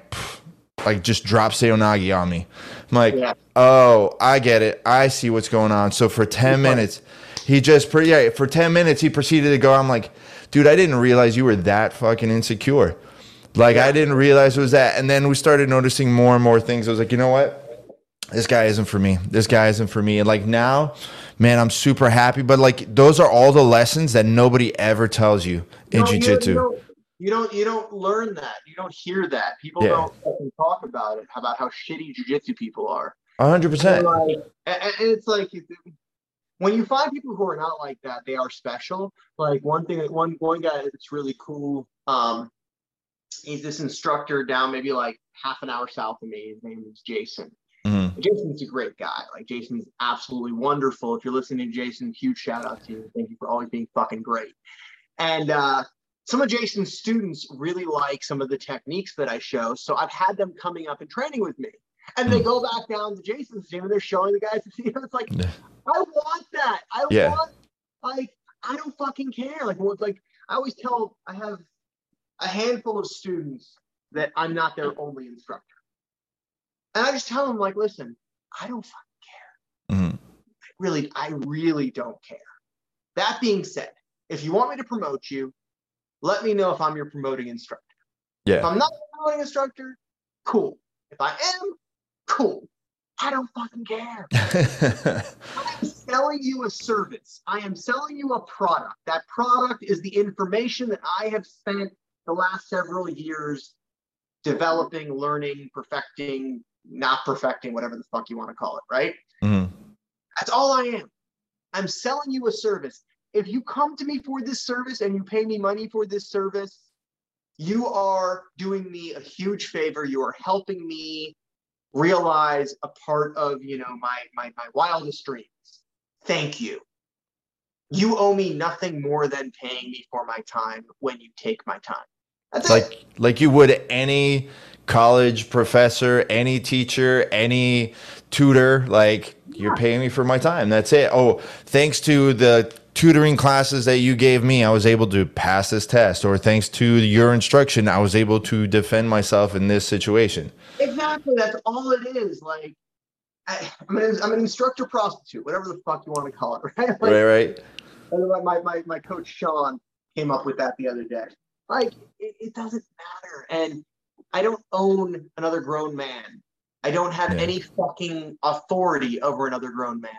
like just drop Seoinage on me. I'm like yeah. oh i get it. I see what's going on. So for 10 minutes he just pretty yeah, for 10 minutes he proceeded to go. I'm like dude i didn't realize you were that fucking insecure like yeah. I didn't realize it was that. And then we started noticing more and more things. I was like, you know what? This guy isn't for me. This guy isn't for me. And like now, man, I'm super happy. But like those are all the lessons that nobody ever tells you in no, jiu-jitsu. You, you, don't you don't learn that. You don't hear that. People yeah. don't talk about it, about how shitty jiu-jitsu people are. hundred percent. And it's like when you find people who are not like that, they are special. Like one thing, one one guy that's really cool. Um, he's this instructor down maybe like half an hour south of me. His name is Jason. Mm-hmm. Jason's a great guy. Like Jason's absolutely wonderful. If you're listening to Jason, huge shout out to you. Thank you for always being fucking great. And uh, some of Jason's students really like some of the techniques that I show. So I've had them coming up and training with me. And mm-hmm. they mm. go back down to Jason's gym and they're showing the guys, you know, it's like, yeah. I want that. I yeah. want, like, I don't fucking care. Like, well, like, I always tell, I have a handful of students that I'm not their only instructor. And I just tell them, like, listen, I don't fucking care. Mm-hmm. I Really, I really don't care. That being said, if you want me to promote you, let me know if I'm your promoting instructor. Yeah. If I'm not promoting instructor, cool. If I am, cool. I don't fucking care. I'm selling you a service. I am selling you a product. That product is the information that I have spent the last several years developing, learning, perfecting, not perfecting, whatever the fuck you want to call it, right? Mm-hmm. That's all I am. I'm selling you a service. If you come to me for this service and you pay me money for this service, you are doing me a huge favor. You are helping me realize a part of, you know, my my my wildest dreams. Thank you. You owe me nothing more than paying me for my time when you take my time. That's like like you would any college professor, any teacher, any tutor. Like you're paying me for my time. That's it. Oh, thanks to the tutoring classes that you gave me, I was able to pass this test. Or thanks to your instruction, I was able to defend myself in this situation. Exactly. That's all it is. Like I, am an, I'm an instructor prostitute, whatever the fuck you want to call it, right? Like, right, right. My, my, my coach Sean came up with that the other day. Like it, it doesn't matter. And I don't own another grown man. I don't have yeah. any fucking authority over another grown man.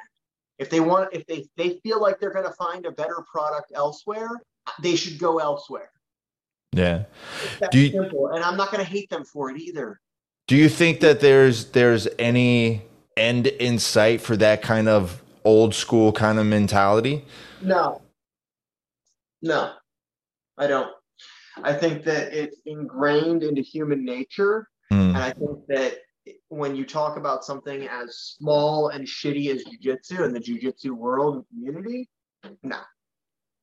If they want, if they they feel like they're going to find a better product elsewhere, they should go elsewhere. Yeah. Do you, simple. And I'm not going to hate them for it either. Do you think that there's there's any end in sight for that kind of old school kind of mentality? No. No. I don't. I think that it's ingrained into human nature. Mm. And I think that when you talk about something as small and shitty as jujitsu and the jujitsu world and community, No.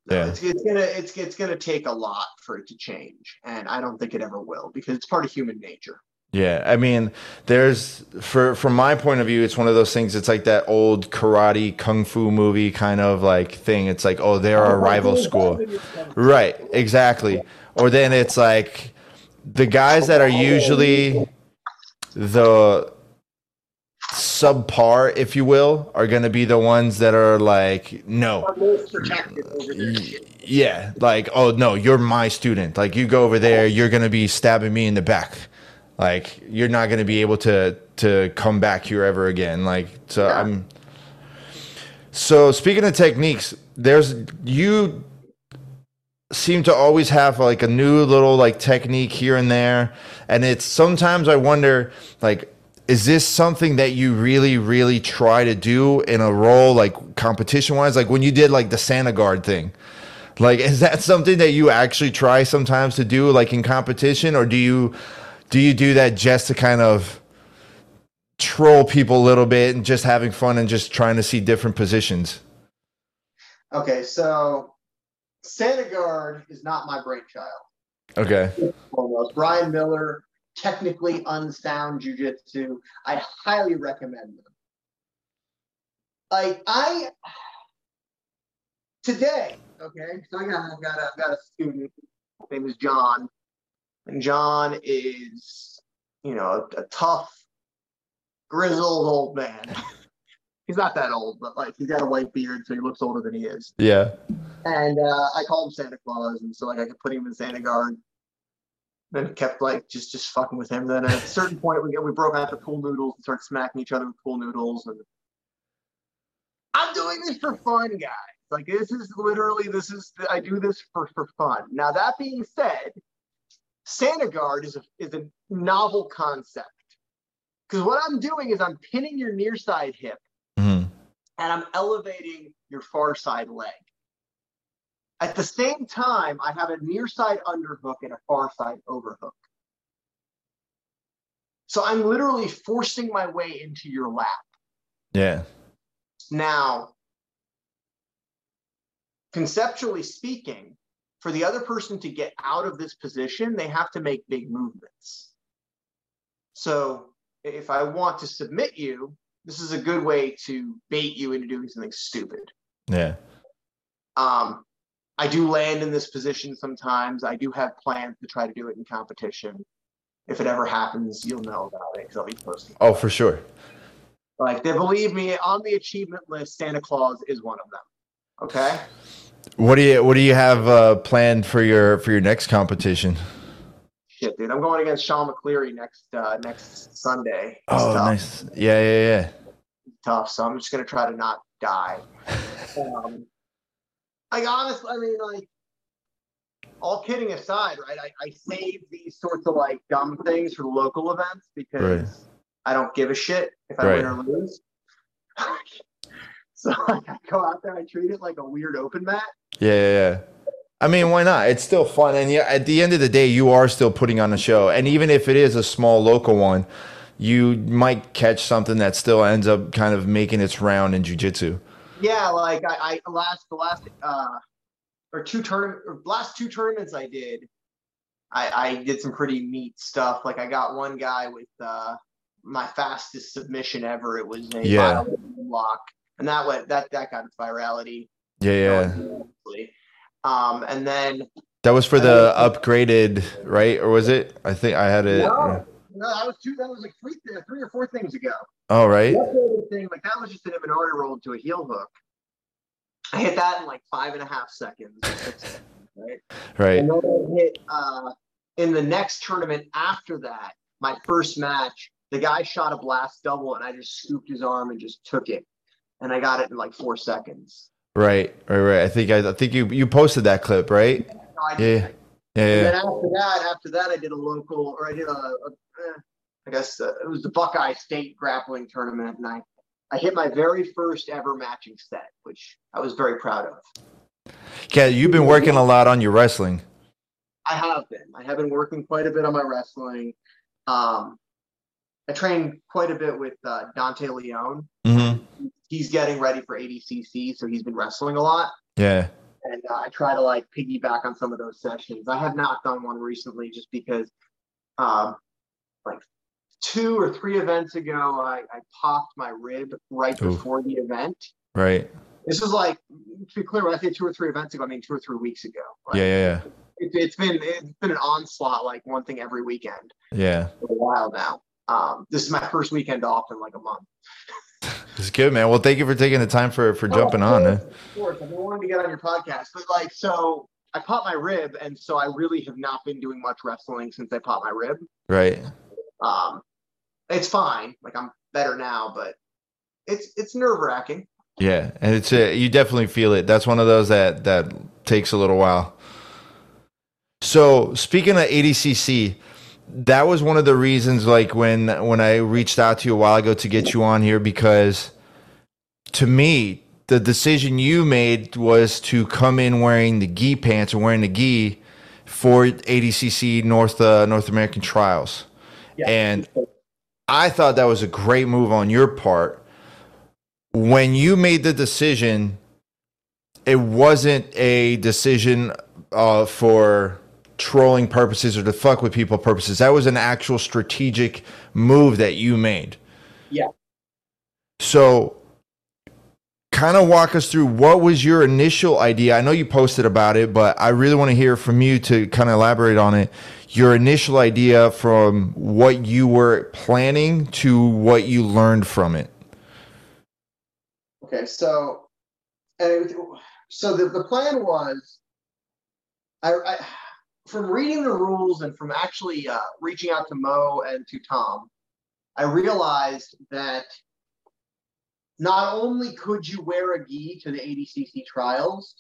No, Yeah. it's, it's gonna it's it's gonna take a lot for it to change, and I don't think it ever will because it's part of human nature. Yeah, I mean, there's for from my point of view, it's one of those things. It's like that old karate kung fu movie kind of like thing. It's like, oh, they're a rival school, right? Exactly. Or then it's like the guys that are usually the subpar, if you will, are going to be the ones that are like, no, Are most protected over their Y- shit. yeah, like, oh no, you're my student. Like, you go over there, you're gonna be stabbing me in the back. Like, you're not gonna be able to to come back here ever again. Like, so Yeah. I'm. So speaking of techniques, there's you seem to always have like a new little like technique here and there, and it's sometimes I wonder like. Is this something that you really, really try to do in a role like competition wise? Like when you did like the Santa Guard thing, like, is that something that you actually try sometimes to do, like in competition, or do you do you do that just to kind of troll people a little bit and just having fun and just trying to see different positions? Okay, so Santa Guard is not my brainchild. Okay. Brian Miller, technically unsound jujitsu. I highly recommend them. Like I today, okay, so I got I've got a, I've got a student. His name is John, and John is you know a, a tough, grizzled old man. He's not that old, but like he's got a white beard, so he looks older than he is. Yeah. And uh, I called him Santa Claus, and so like I could put him in Santa Guard. Then kept like just just fucking with him. Then at a certain point, we we broke out the pool noodles and started smacking each other with pool noodles. And I'm doing this for fun, guys. Like this is literally this is I do this for for fun. Now that being said, Santa Guard is a is a novel concept because what I'm doing is I'm pinning your near side hip and I'm elevating your far side leg. At the same time, I have a near side underhook and a far side overhook. So I'm literally forcing my way into your lap. Yeah. Now, conceptually speaking, for the other person to get out of this position, they have to make big movements. So if I want to submit you, this is a good way to bait you into doing something stupid. Yeah. Um, I do land in this position sometimes. I do have plans to try to do it in competition. If it ever happens, you'll know about it because I'll be posting. Oh, for sure. Like, they believe me, on the achievement list, Santa Claus is one of them. Okay. What do you What do you have uh, planned for your for your next competition? Shit, dude. I'm going against Sean McCleary next uh, next Sunday. It's Oh, tough. nice. Yeah, yeah, yeah. tough. So I'm just gonna try to not die. um, like honestly, I mean, like all kidding aside, right? I, I save these sorts of like dumb things for local events because Right. I don't give a shit if I win or lose. so like, I go out there, I treat it like a weird open mat. Yeah, yeah, yeah. I mean, why not? It's still fun, and yeah, at the end of the day, you are still putting on a show. And even if it is a small local one, you might catch something that still ends up kind of making its round in jujitsu. Yeah, like I, I last the last uh or two turn or last two tournaments I did, I, I did some pretty neat stuff. Like I got one guy with uh my fastest submission ever. It was a Yeah. lock, and that went that that got its virality. Yeah, yeah. Um, and then That was for the upgraded, right? Or was it? I think I had it. no, no, that was two. That was like three, three or four things ago. Oh, right. Thing, like that was just an Imanari roll to a heel hook. I hit that in like five and a half seconds. Right. Right. And then I hit uh, in the next tournament after that, my first match, the guy shot a blast double and I just scooped his arm and just took it. And I got it in like four seconds. Right. Right. Right. I think I, I think you you posted that clip, right? I Yeah. Yeah. And then after that, after that, I did a local, or I did a, a eh, I guess uh, it was the Buckeye State grappling tournament, and I, I hit my very first ever matching set, which I was very proud of. Yeah. You've been working a lot on your wrestling. I have been. I have been working quite a bit on my wrestling. Um, I trained quite a bit with uh, Dante Leon. hmm He's getting ready for ADCC, so he's been wrestling a lot. Yeah. and uh, I try to like piggyback on some of those sessions. I have not done one recently just because, um, like two or three events ago, I, I popped my rib right Oof. before the event. Right. This was like to be clear, when I say two or three events ago, I mean two or three weeks ago. Like, Yeah. Yeah. It, it's been it's been an onslaught, like one thing every weekend Yeah. Yeah. for a while now. Um, this is my first weekend off in like a month. It's good, man. Well, thank you for taking the time for for jumping Oh, on. of Man. course, Of course, I've been wanting to get on your podcast, but like, so I popped my rib, and so I really have not been doing much wrestling since I popped my rib. Right. Um, it's fine, like I'm better now, but it's it's nerve wracking. Yeah, and it's uh, you definitely feel it. That's one of those that that takes a little while. So speaking of ADCC, that was one of the reasons. Like when when I reached out to you a while ago to get you on here, because to me the decision you made was to come in wearing the gi pants and wearing the gi for ADCC North uh, North American Trials, and I thought that was a great move on your part. When you made the decision, it wasn't a decision uh, for trolling purposes or to fuck with people purposes. That was an actual strategic move that you made. Yeah. So, kind of walk us through what was your initial idea? I know you posted about it, but I really want to hear from you to kind of elaborate on it. Your initial idea from what you were planning to what you learned from it. Okay, so so the, the plan was, I, I from reading the rules and from actually uh, reaching out to Mo and to Tom, I realized that not only could you wear a gi to the ADCC trials,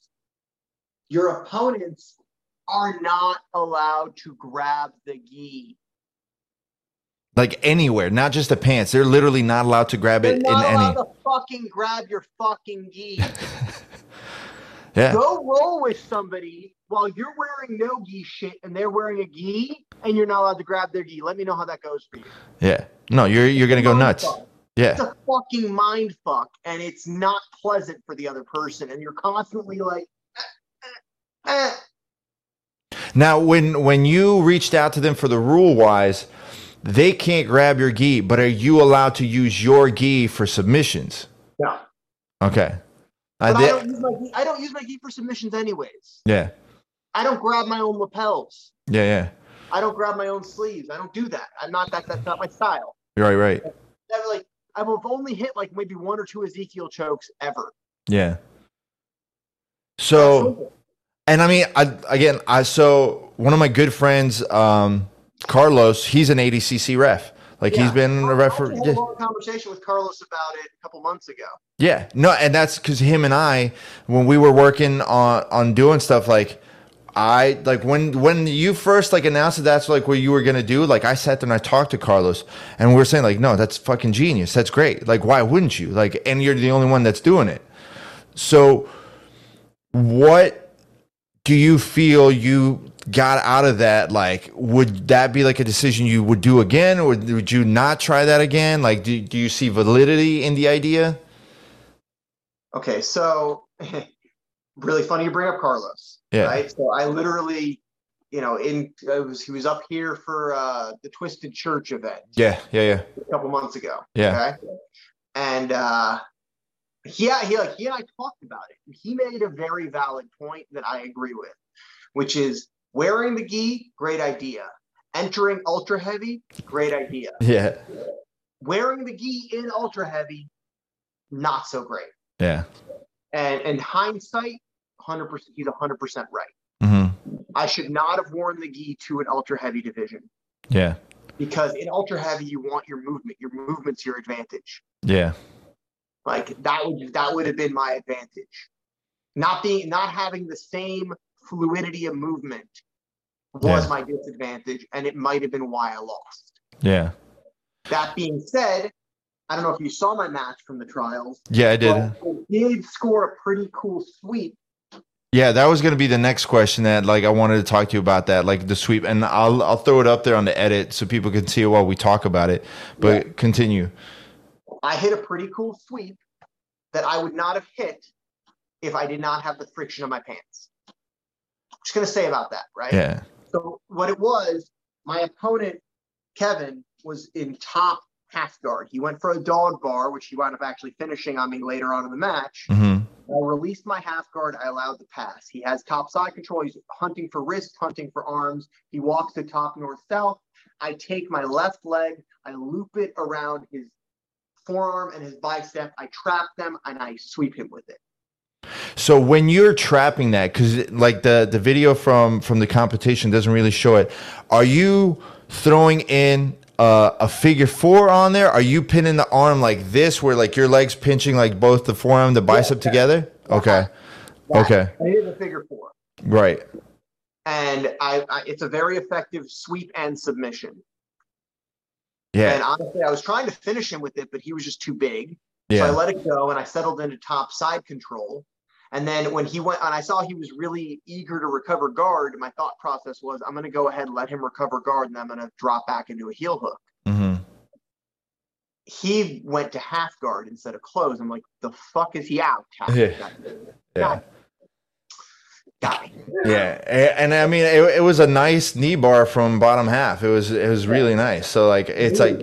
your opponents are not allowed to grab the gi. Like anywhere, not just the pants. They're literally not allowed to grab They're it in any. to fucking grab your fucking gi. Yeah. Go roll with somebody while you're wearing no gi shit and they're wearing a gi and you're not allowed to grab their gi. Let me know how that goes for you. Yeah. No, you're you're gonna go nuts. Yeah. It's a fucking mind fuck and it's not pleasant for the other person. And you're constantly like, eh, eh, eh. Now, when when you reached out to them for the rule wise, they can't grab your gi, but are you allowed to use your gi for submissions? no. Okay. Uh, But I don't use my gi. I don't use my gi for submissions anyways. yeah. I don't grab my own lapels. Yeah. Yeah. I don't grab my own sleeves. I don't do that. I'm not that. That's not my style. Right. Right. That, like I've only hit like maybe one or two Ezekiel chokes ever. Yeah. So. And I mean, I, again, I so one of my good friends, um, Carlos, he's an ADCC ref. Like he's Yeah. been a I ref for. actually had a conversation with Carlos about it a couple months ago. Yeah, no, and that's because him and I, when we were working on on doing stuff, like I like when when you first like announced that that's like what you were gonna do. Like I sat there and I talked to Carlos, and we were saying like, no, that's fucking genius. That's great. Like, why wouldn't you? Like, and you're the only one that's doing it. So, what do you feel you got out of that? Like, would that be like a decision you would do again, or would you not try that again? Like, do, do you see validity in the idea? Okay, so really funny you bring up Carlos. Yeah. Right. So I literally, you know, in I was he was up here for uh the Twisted Church event Yeah, yeah, yeah. a couple months ago. Yeah. Okay. And uh yeah, he like he and I talked about it. He made a very valid point that I agree with, which is wearing the gi, great idea. Entering ultra heavy, great idea. Yeah, Wearing the gi in ultra heavy, not so great. yeah. And and hindsight, 100%, he's 100% right. hmm I should not have worn the gi to an ultra heavy division Yeah, because in ultra heavy, you want your movement. Your movement's your advantage. yeah, Like that would that would have been my advantage. Not being not having the same fluidity of movement was Yeah. my disadvantage, and it might have been why I lost. yeah. That being said, I don't know if you saw my match from the trials. Yeah, I did. I did score a pretty cool sweep. Yeah, that was going to be the next question that like I wanted to talk to you about that, like the sweep, and I'll I'll throw it up there on the edit so people can see it while we talk about it. But continue. I hit a pretty cool sweep that I would not have hit if I did not have the friction of my pants. I'm Just gonna say about that, right? Yeah. So what it was, my opponent Kevin was in top half guard. He went for a dog bar, which he wound up actually finishing on me later on in the match. hmm I released my half guard. I allowed the pass. He has top side control. He's hunting for wrist, hunting for arms. He walks to top north south. I take my left leg, I loop it around his forearm and his bicep. I trap them and I sweep him with it. So when you're trapping that, because like the the video from from the competition doesn't really show it, are you throwing in uh, a figure four on there? Are you pinning the arm like this, where like your legs pinching like both the forearm, the bicep together? Okay, okay, I did the figure four. right. And I, I it's a very effective sweep and submission. And Yeah, honestly, I was trying to finish him with it, but he was just too big. So I let it go and I settled into top side control. And then when he went and I saw he was really eager to recover guard, my thought process was I'm going to go ahead and let him recover guard and I'm going to drop back into a heel hook. hmm He went to half guard instead of close. I'm like, the fuck is he out? Half Yeah. yeah. Got me. Yeah, and I mean, it, it was a nice knee bar from bottom half. It was it was really nice. So like, it's like,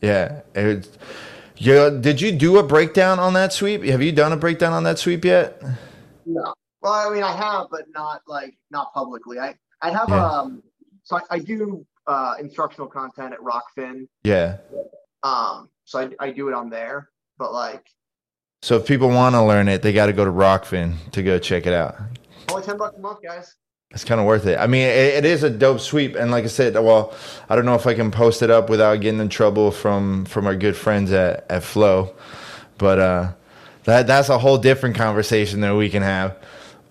yeah, it. Yeah, did you do a breakdown on that sweep? Have you done a breakdown on that sweep yet? No. Well, I mean, I have, but not like not publicly. I I have Yeah. um. So I, I do uh instructional content at Rokfin. Yeah. Um. So I I do it on there, but like So if people want to learn it, they got to go to Rokfin to go check it out. Only ten bucks a month, guys. It's kind of worth it. I mean, it, it is a dope sweep, and like I said, well, I don't know if I can post it up without getting in trouble from from our good friends at at Flo, but uh, that that's a whole different conversation that we can have.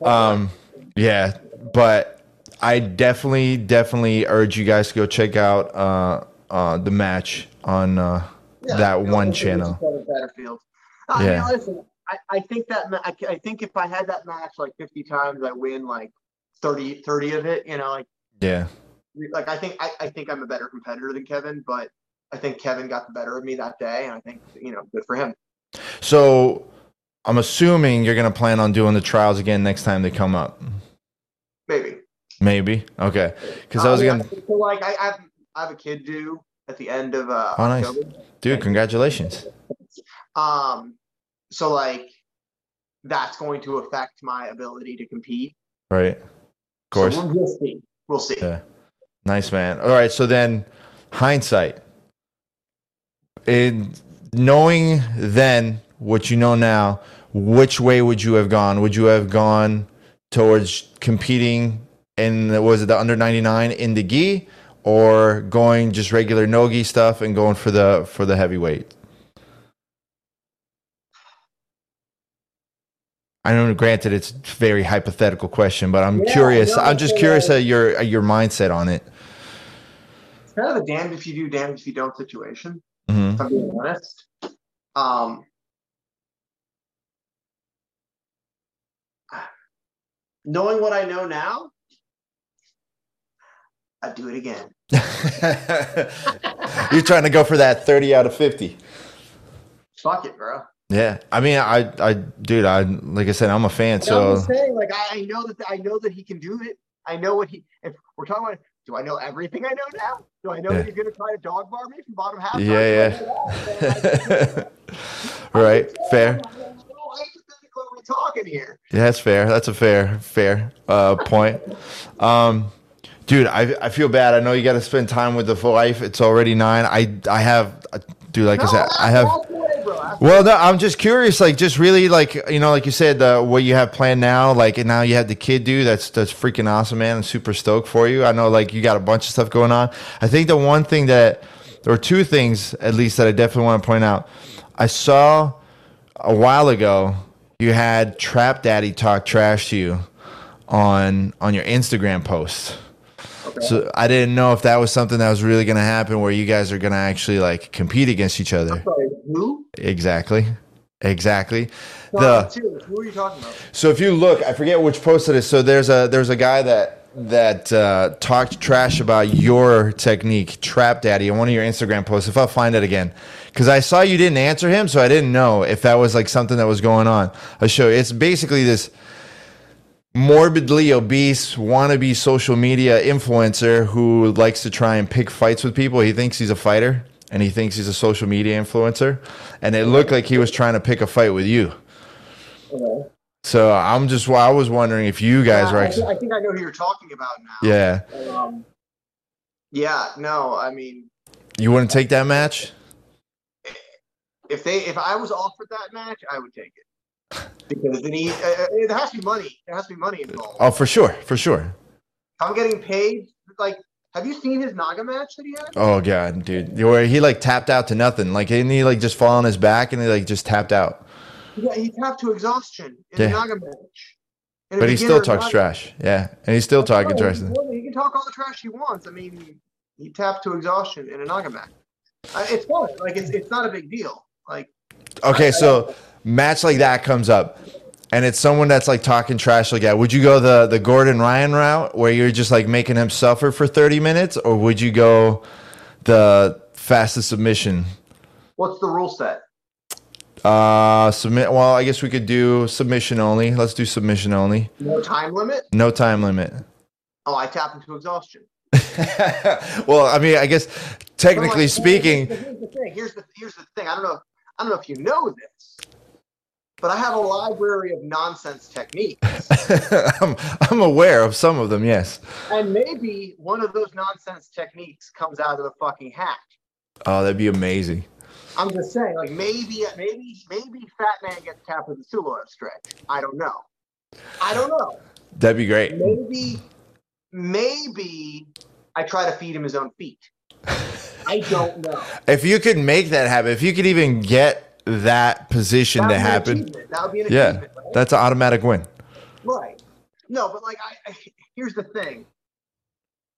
Um, yeah, but I definitely definitely urge you guys to go check out uh, uh, the match on uh, Yeah, that one channel. Satterfield. I Yeah. mean, listen, I, I think that I, I think if I had that match like 50 times, I win like 30, 30 of it. You know, like Yeah, like I think I, I think I'm a better competitor than Kevin, but I think Kevin got the better of me that day, and I think you know, good for him. so. I'm assuming you're gonna plan on doing the trials again next time they come up. Maybe Maybe okay, because I was Uh, yeah, gonna. So like I, I have I have a kid due at the end of uh, Oh, nice. October. Dude, congratulations. Um, so like that's going to affect my ability to compete. Right. Of course. So we'll, see. We'll see. Yeah. Nice, man. All right. So then, hindsight. In knowing then what you know now, which way would you have gone? Would you have gone towards competing in, was it the under 99 in the gi or going just regular no gi stuff and going for the, for the heavyweight? I know, granted, it's a very hypothetical question, but I'm Yeah, curious. I'm just curious uh, at your at your mindset on it. It's kind of a damned if you do, damned if you don't situation. hmm If I'm being honest. Um, knowing what I know now, I'd do it again. You're trying to go for that 30 out of 50. Fuck it, bro. Yeah. I mean, I, I, dude, I, like I said, I'm a fan. And I'm So, saying, like, I, I know that I know that he can do it. I know what he. If we're talking about, do I know everything I know now? Do I know Yeah. that he's going to try to dog bar me from bottom half? yeah, yeah. right. Fair. Are talking here? Yeah, that's fair. That's a fair, fair uh, point. Um, dude, I, I feel bad. I know you got to spend time with the wife. It's already nine. I, I have, dude, like I said, I have. Well, no, I'm just curious, like, just really, like, you know, like you said, uh, what you have planned now, like, and now you had the kid do. That's that's freaking awesome, man. I'm super stoked for you. I know, like, you got a bunch of stuff going on. I think the one thing that, or two things at least that I definitely want to point out. I saw a while ago you had Trap Daddy talk trash to you on on your Instagram post. So I didn't know if that was something that was really going to happen, where you guys are going to actually like compete against each other. Sorry, who? Exactly. Exactly. No, The Who are you talking about? so if you look, I forget which post it is. So there's a there's a guy that that uh, talked trash about your technique, Trap Daddy, on one of your Instagram posts. If I'll find it again, because I saw you didn't answer him, so I didn't know if that was like something that was going on. I'll show you. It's basically this morbidly obese wannabe social media influencer who likes to try and pick fights with people. He thinks he's a fighter and he thinks he's a social media influencer. And it looked like he was trying to pick a fight with you. Okay. So I'm just, I was wondering if you guys Yeah, were I, actually, I think I know who you're talking about now. yeah, Um, yeah. No, I mean, you wouldn't take that match? if they if I was offered that match, I would take it because then he, uh, uh, there has to be money. There has to be money involved. Oh, for sure, for sure. I'm getting paid. Like, have you seen his Naga match that he had? Oh god, dude, where he like tapped out to nothing. Like, didn't he like just fall on his back and he like just tapped out? Yeah, he tapped to exhaustion in Yeah. the Naga match. In a But he still talks Naga- trash. Yeah, and he's still talking trash. he can- talk all the trash he wants. I mean, he tapped to exhaustion in a Naga match. Uh, it's fun. Like, it's it's not a big deal. Like, Okay, so match like that comes up, and it's someone that's like talking trash like that. Would you go the the Gordon Ryan route where you're just like making him suffer for 30 minutes, or would you go the fastest submission? what's the rule set? Uh, submit. Well, I guess we could do submission only. Let's do submission only. No time limit? No time limit. Oh, I tap into exhaustion. well, I mean, I guess technically Like, speaking, Here's the thing. Here's the here's the thing. I don't know. I don't know if you know this, but I have a library of nonsense techniques, I'm, I'm aware of some of them. Yes. and maybe one of those nonsense techniques comes out of the fucking hat. Oh, that'd be amazing. I'm just saying, like maybe, maybe, maybe Fat Man gets tapped with a Suloev stretch. I don't know. I don't know. That'd be great. Maybe, maybe I try to feed him his own feet. I don't know. If you could make that happen, if you could even get that position That to would be an happen. That would be an yeah, right? that's an automatic win. Right. No, but like I, I here's the thing.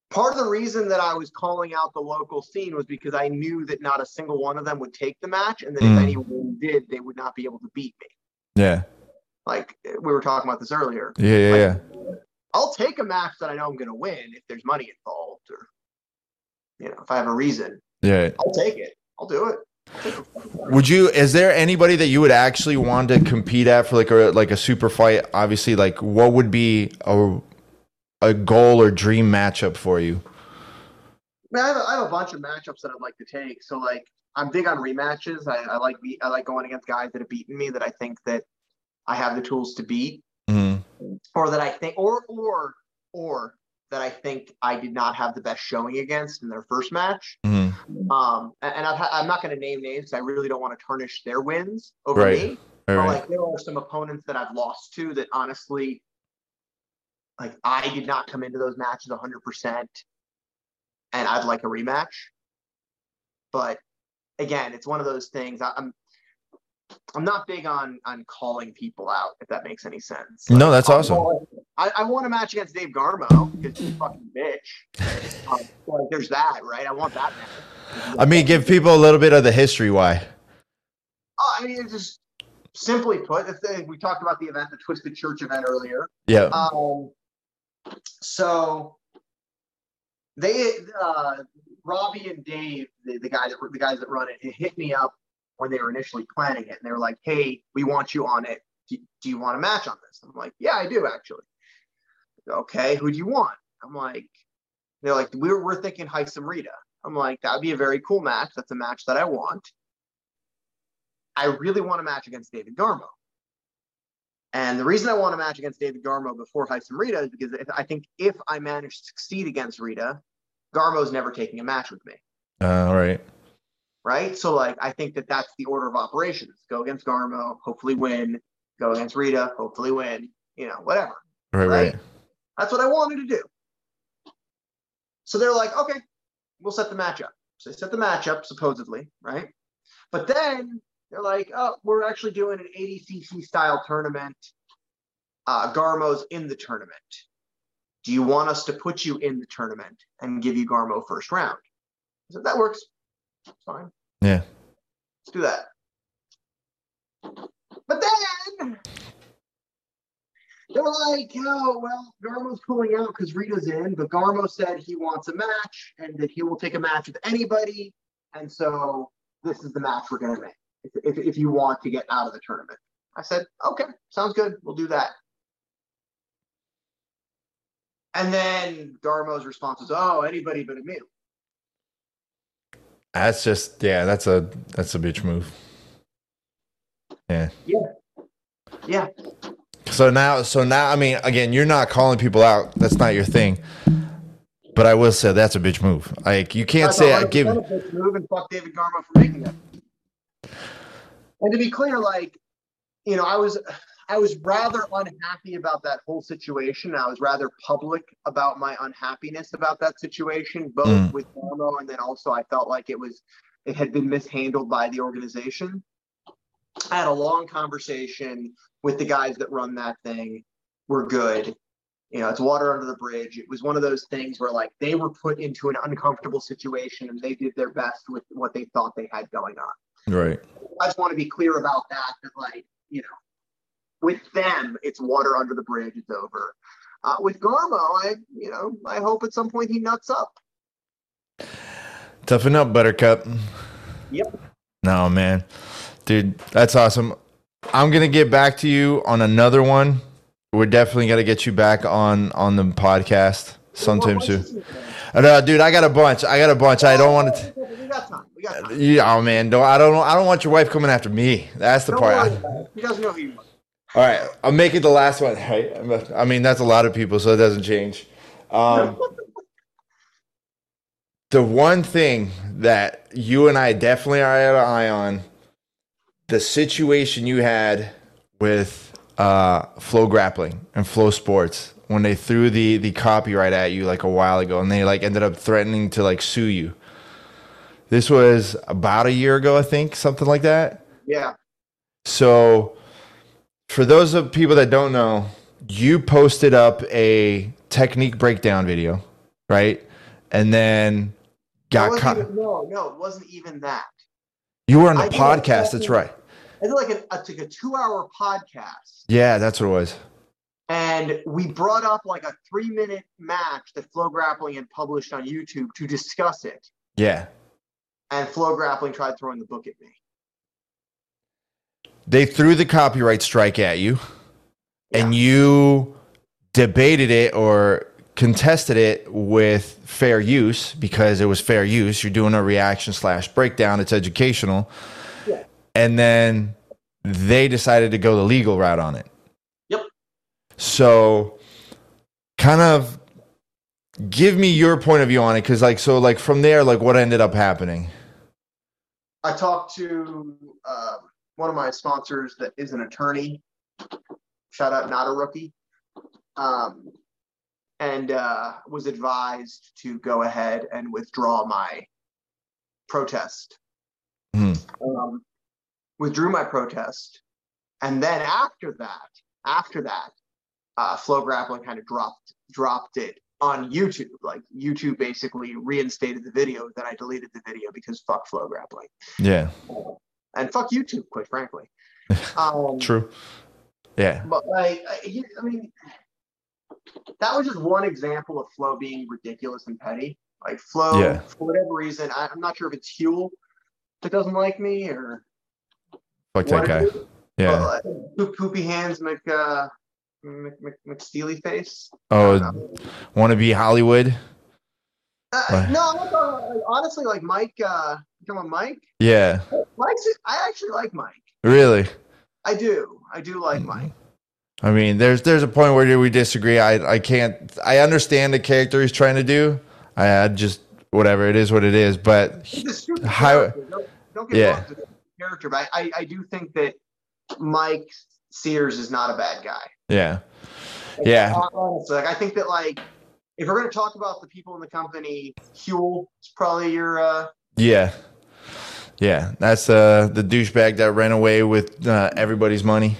Part of the reason that I was calling out the local scene was because I knew that not a single one of them would take the match, and that Mm. if anyone did, they would not be able to beat me. Yeah, Like we were talking about this earlier. yeah, yeah, yeah. I'll take a match that I know I'm going to win if there's money involved, or you know, if I have a reason, yeah. I'll take it. I'll do it. Would you? Is there anybody that you would actually want to compete at for like a like a super fight? Obviously, like what would be a a goal or dream matchup for you? I, I, have a, I have a bunch of matchups that I'd like to take. So like, I'm big on rematches. I, I like be, I like going against guys that have beaten me that I think that I have the tools to beat. hmm or that I think, or or or that I think I did not have the best showing against in their first match. hmm Um, and, ha- I'm not going to name names. I really don't want to tarnish their wins over Right. me. All But right. like, there are some opponents that I've lost to that honestly, like, I did not come into those matches 100, percent and I'd like a rematch. But again, it's one of those things. I, I'm I'm not big on on calling people out, if that makes any sense. No, that's I'll awesome. call I, I want a match against Dave Garmo because he's a fucking bitch. Um, like, there's that, right? I want that match. I mean, give people a little bit of the history why. Oh, I mean, just simply put, the thing we talked about the event, the Twisted Church event earlier. Yeah. Um, so they, uh, Robbie and Dave, the, the guy that the guys that run it, hit me up when they were initially planning it, and they were like, "Hey, we want you on it. Do, do you want a match on this?" I'm like, "Yeah, I do actually." Okay, who do you want? I'm like, they're like, "We're we're thinking Haisam Rida." I'm like, "That'd be a very cool match. That's a match that I want." I really want a match against David Garmo. And the reason I want a match against David Garmo before Haisam Rida is because if, I think if I manage to succeed against Rida, Garmo's never taking a match with me, Uh, all right. right? So like I think that that's the order of operations: go against Garmo, hopefully win; go against Rida, hopefully win. You know, whatever. Right. Right. Right. That's what I wanted to do. So they're like, okay, we'll set the matchup. So they set the matchup, supposedly, right? But then they're like, oh, we're actually doing an ADCC style tournament. Uh, Garmo's in the tournament. Do you want us to put you in the tournament and give you Garmo first round? I said, that works. It's fine. Yeah. Let's do that. But then They're like, oh, well, Garmo's pulling out because Rida's in, but Garmo said he wants a match and that he will take a match with anybody. And so this is the match we're going to make if, if, if you want to get out of the tournament. I said, okay, sounds good. We'll do that. And then Garmo's response was, oh, anybody but Emil. That's just yeah, that's a that's a bitch move. Yeah. Yeah. Yeah. So now so now I mean again, you're not calling people out. That's not your thing. But I will say that's a bitch move. Like you can't That's say I give 100% a bitch move and fuck David Garmo for making it. And to be clear, like, you know, I was I was rather unhappy about that whole situation. I was rather public about my unhappiness about that situation, both Mm. with Garmo and then also I felt like it was it had been mishandled by the organization. I had a long conversation with the guys that run that thing. We're good. You know, it's water under the bridge. It was one of those things where like they were put into an uncomfortable situation and they did their best with what they thought they had going on. right. I just want to be clear about that. That like, you know, with them, it's water under the bridge. It's over. Uh, with Garmo, I, you know, I hope at some point he nuts up. Toughen up, Buttercup. Yep. No, man. Dude, that's awesome. I'm gonna get back to you on another one. We're definitely gonna get you back on on the podcast sometime soon. what's his name? No, dude, I got a bunch. I got a bunch. I don't want to. We got time. We got time. Yeah, oh man, don't I don't I don't want your wife coming after me. That's the Don't part. worry. He doesn't know who you are. All right, I'll make it the last one. Right? I mean, that's a lot of people, so it doesn't change. Um, the one thing that you and I definitely are at an eye on, the situation you had with uh, FloGrappling and FloSports when they threw the the copyright at you like a while ago, and they like ended up threatening to like sue you. This was about a year ago, I think, something like that. Yeah. So, for those of people that don't know, you posted up a technique breakdown video, right? And then got caught. even- no, no, it wasn't even that. You were on the a podcast. That's right. I did like a, I took a two hour podcast Yeah, that's what it was. and we brought up like a three minute match that FloGrappling had published on YouTube to discuss it. Yeah. And FloGrappling tried throwing the book at me. They threw the copyright strike at you, and you debated it or contested it with fair use because it was fair use. You're doing a reaction slash breakdown. It's educational. And then they decided to go the legal route on it. Yep. So, kind of give me your point of view on it, because like so, like from there, like what ended up happening. I talked to um, one of my sponsors that is an attorney. Shout out, not a rookie. Um, and uh, was advised to go ahead and withdraw my protest. Hmm. Um, withdrew my protest, and then after that, after that, uh, FloGrappling kind of dropped dropped it on YouTube. Like YouTube basically reinstated the video. Then I deleted the video because fuck FloGrappling Yeah. and fuck YouTube, quite frankly. Um, True. Yeah. But like, I, I mean, that was just one example of Flo being ridiculous and petty. Like Flo, Yeah. for whatever reason, I, I'm not sure if it's Hywel that doesn't like me or Fuck that guy. Yeah. but, like, poopy hands, Mc, uh, Mc, Mc, McSteely face. Oh, I don't know. want to be Hollywood? Uh, no, I'm like, honestly, like Mike. Uh, talking about Mike? Yeah. Mike's. I actually like Mike. Really? I do. I do like Mm. Mike. I mean, there's there's a point where we disagree. I I can't. I understand the character he's trying to do. I, I just whatever it is, what it is. But He's a stupid Don't, don't get Yeah. Wrong with the character, but I, I do think that Mike Sears is not a bad guy. yeah, Like, Yeah. Honestly, like I think that like if we're gonna talk about the people in the company, Hywel is probably your uh yeah, yeah. That's uh the douchebag that ran away with uh, everybody's money.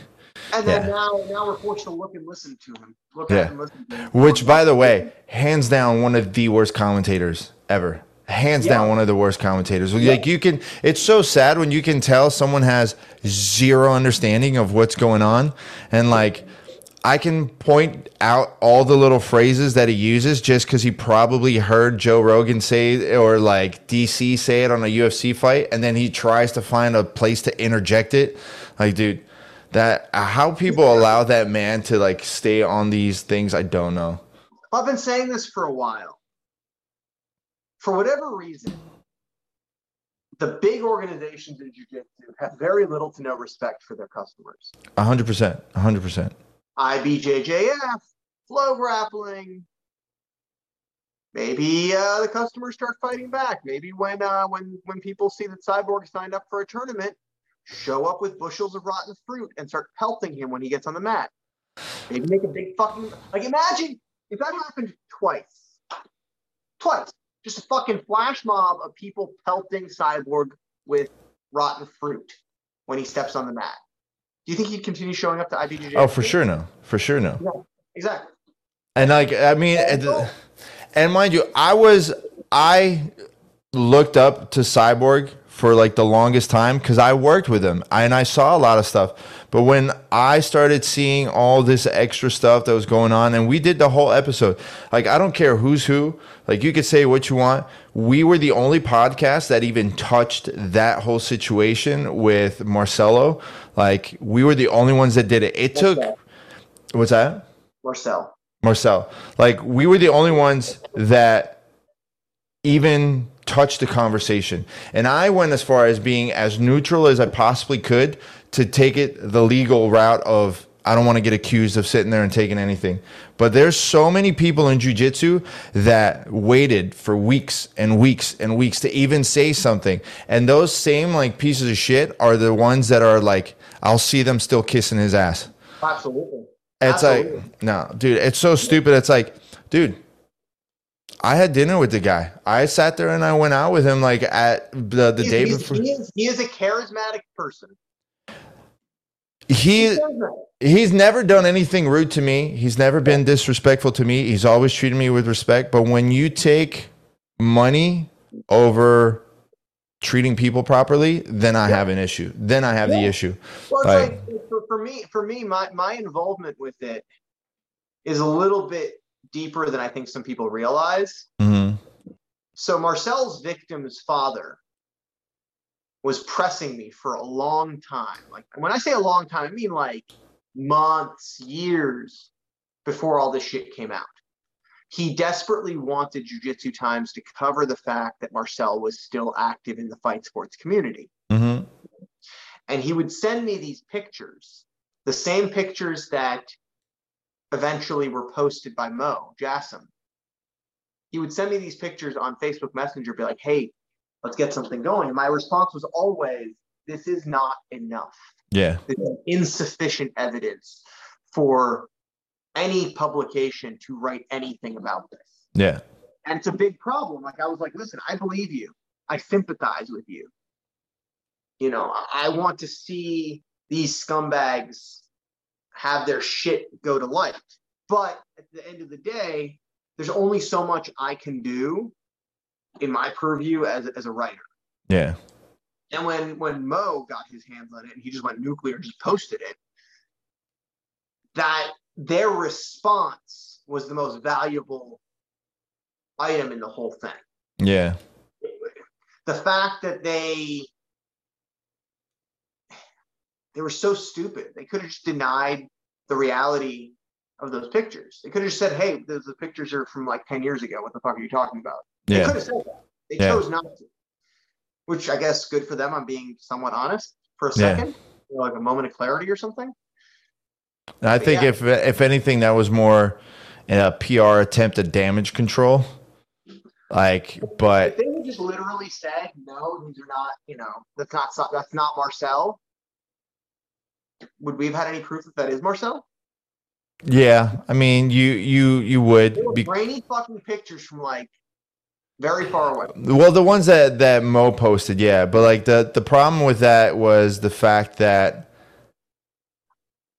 and then Yeah. now now we're forced to look and listen to him. Look Yeah. listen to him. Which, by the way, hands down, one of the worst commentators ever. Hands Yeah. down, one of the worst commentators. Like you can, it's so sad when you can tell someone has zero understanding of what's going on, and like, I can point out all the little phrases that he uses just because he probably heard Joe Rogan say it or like DC say it on a UFC fight, and then he tries to find a place to interject it. Like, dude, that how people allow that man to like stay on these things, I don't know. I've been saying this for a while. For whatever reason, the big organizations in jiu-jitsu have very little to no respect for their customers. Hundred percent, hundred percent. IBJJF, flow grappling. Maybe uh, the customers start fighting back. Maybe when uh, when when people see that Cyborg signed up for a tournament, show up with bushels of rotten fruit and start pelting him when he gets on the mat. Maybe make a big fucking like imagine if that happened twice. Twice. Just a fucking flash mob of people pelting Cyborg with rotten fruit when he steps on the mat. Do you think he'd continue showing up to IBJJF? Oh, for sure, no, for sure, no. Yeah, exactly. And like, I mean, and, and mind you, I was I looked up to Cyborg for like the longest time because I worked with him and I saw a lot of stuff. But when I started seeing all this extra stuff that was going on, and we did the whole episode, like I don't care who's who, like you could say what you want. We were the only podcast that even touched that whole situation with Marcelo. Like we were the only ones that did it. It took what's that? Marcel. Marcel. Like we were the only ones that even touched the conversation. And I went as far as being as neutral as I possibly could to take it the legal route of I don't want to get accused of sitting there and taking anything. But there's so many people in jujitsu that waited for weeks and weeks and weeks to even say something. And those same like pieces of shit are the ones that are like, I'll see them still kissing his ass. Absolutely. It's Absolutely. like, no, dude, it's so stupid. It's like, dude, I had dinner with the guy. I sat there and I went out with him like at the, the He's- day he's- before. he, is, he is a charismatic person. He he's never done anything rude to me. He's never been disrespectful to me. He's always treated me with respect. But when you take money over treating people properly, then I have an issue. Then I have the issue. Well, it's Like- like, for, for me, for me, my, my involvement with it is a little bit deeper than I think some people realize. hmm So Marcel's victim's father was pressing me for a long time. Like when I say a long time, I mean like months, years before all this shit came out. He desperately wanted Jiu-Jitsu Times to cover the fact that Marcel was still active in the fight sports community. hmm And he would send me these pictures, the same pictures that eventually were posted by Mo Jassim. He would send me these pictures on Facebook Messenger, be like, hey, let's get something going. And my response was always, this is not enough. Yeah. This is insufficient evidence for any publication to write anything about this. Yeah. And it's a big problem. Like I was like, listen, I believe you. I sympathize with you. You know, I want to see these scumbags have their shit go to light. But at the end of the day, there's only so much I can do in my purview as, as a writer. Yeah. And when when Mo got his hands on it and he just went nuclear and just posted it, that their response was the most valuable item in the whole thing. Yeah. The fact that they they were so stupid. They could have just denied the reality of those pictures. They could have just said, "Hey, those the pictures are from like 10 years ago. What the fuck are you talking about?" They could Yeah. have said that. They Yeah. chose not to. Which I guess good for them. I'm being somewhat honest for a Yeah. second. You know, like a moment of clarity or something. I think Yeah. if if anything, that was more a PR attempt at damage control. Like, but If they had just literally said, "No, these are not," you know, that's not that's not Marcel. Would we have had any proof that that is Marcel? yeah, I mean, you you you would be grainy fucking pictures from like very far away. well the ones that that Mo posted, yeah, but like the the problem with that was the fact that.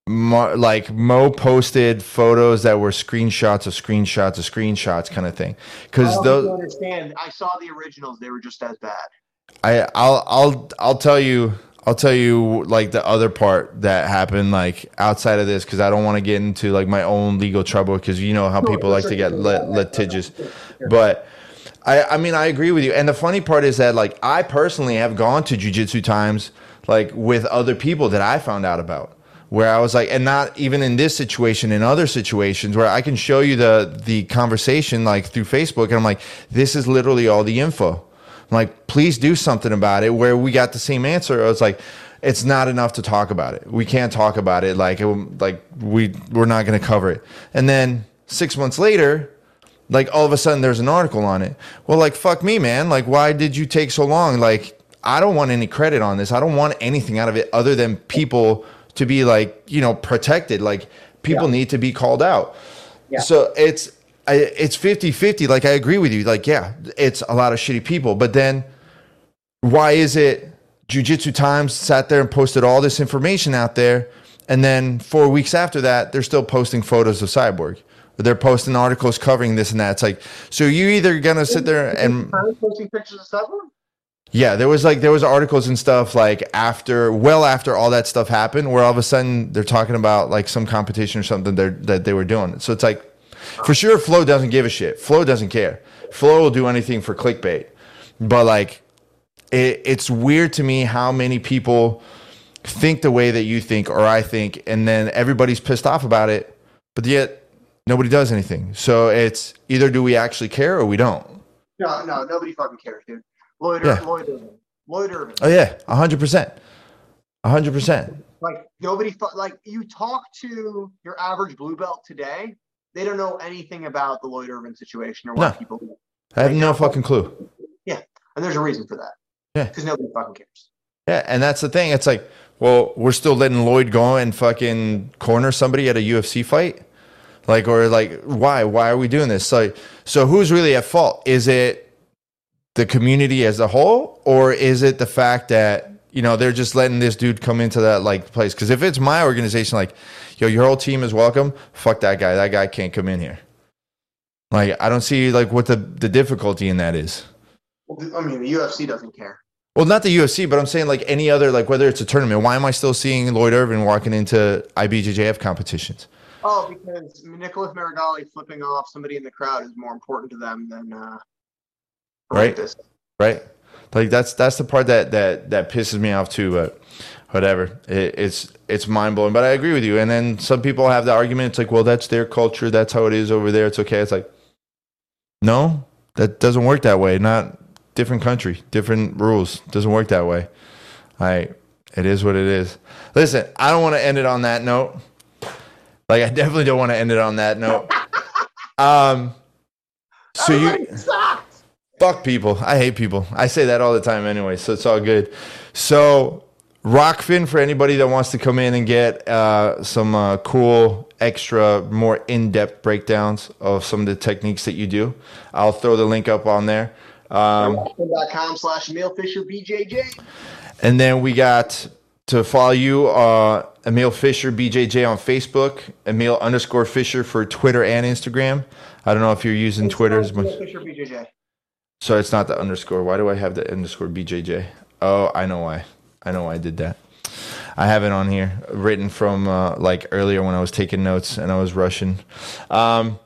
Mo, like Mo posted photos that were screenshots of screenshots of screenshots kind of thing I because don't oh, those understand. I saw the originals; they were just as bad. I I'll I'll I'll tell you I'll tell you like the other part that happened like outside of this because I don't want to get into like my own legal trouble because you know how people like to get lit- litigious. But I, I mean, I agree with you. And the funny part is that like I personally have gone to jujitsu times like with other people that I found out about where I was like, and not even in this situation, in other situations where I can show you the the conversation like through Facebook, and I'm like, this is literally all the info. I'm like, please do something about it. Where we got the same answer, I was like, it's not enough to talk about it. We can't talk about it. Like, it, like we we're not going to cover it. And then six months later, like all of a sudden there's an article on it. Well, like fuck me, man. Like, why did you take so long? Like, I don't want any credit on this. I don't want anything out of it other than people to be like, you know, protected. Like, people Yeah. need to be called out. Yeah. So it's I, it's 50-50 like i agree with you like yeah it's a lot of shitty people but then why is it jiu-jitsu times sat there and posted all this information out there and then four weeks after that they're still posting photos of cyborg they're posting articles covering this and that it's like so you either gonna sit there and posting pictures of stuff. yeah, there was like there was articles and stuff like after well after all that stuff happened where all of a sudden they're talking about like some competition or something they're, that they were doing. So it's like for sure Flo doesn't give a shit. Flo doesn't care. Flo will do anything for clickbait. But like it, it's weird to me how many people think the way that you think or I think and then everybody's pissed off about it, but yet nobody does anything. So it's either do we actually care or we don't. No, no, nobody fucking cares, dude. Lloyd, Yeah. Lloyd Irvin. Lloyd Irvin. Oh yeah, 100%. 100%. Like nobody, fu- like you talk to your average blue belt today, they don't know anything about the Lloyd Irvin situation or why No. people. I have no fucking clue. Yeah, and there's a reason for that. Yeah. Because nobody fucking cares. Yeah, and that's the thing. It's like, well, we're still letting Lloyd go and fucking corner somebody at a UFC fight, like, or like, why? Why are we doing this? So, so who's really at fault? Is it the community as a whole, or is it the fact that you know they're just letting this dude come into that like place? Because if it's my organization, like, yo, your whole team is welcome. Fuck that guy. That guy can't come in here. Like, I don't see like what the the difficulty in that is. Well, I mean, the UFC doesn't care. Well, not the UFC, but I'm saying like any other, like whether it's a tournament. Why am I still seeing Lloyd Irvin walking into IBJJF competitions? Oh, because Nicholas Meregali flipping off somebody in the crowd is more important to them than uh, Right. This. right? Like that's that's the part that that that pisses me off too. But whatever, it, it's it's mind blowing. But I agree with you. And then some people have the argument. It's like, well, that's their culture. That's how it is over there. It's okay. It's like, no, that doesn't work that way. Not different country, different rules. Doesn't work that way. I. It is what it is. Listen, I don't want to end it on that note. Like I definitely don't want to end it on that note. Um. So you. Fuck people. I hate people. I say that all the time anyway, so it's all good. So, Rokfin, for anybody that wants to come in and get uh, some uh, cool, extra, more in depth breakdowns of some of the techniques that you do, I'll throw the link up on there. Um, com slash Emil and then we got to follow you, uh, Emil Fischer, BJJ on Facebook, Emil underscore Fischer for Twitter and Instagram. I don't know if you're using Twitter as much. Fischer BJJ. So it's not the underscore. Why do I have the underscore BJJ? Oh, I know why. I know why I did that. I have it on here, written from uh, like earlier when I was taking notes and I was rushing. Um,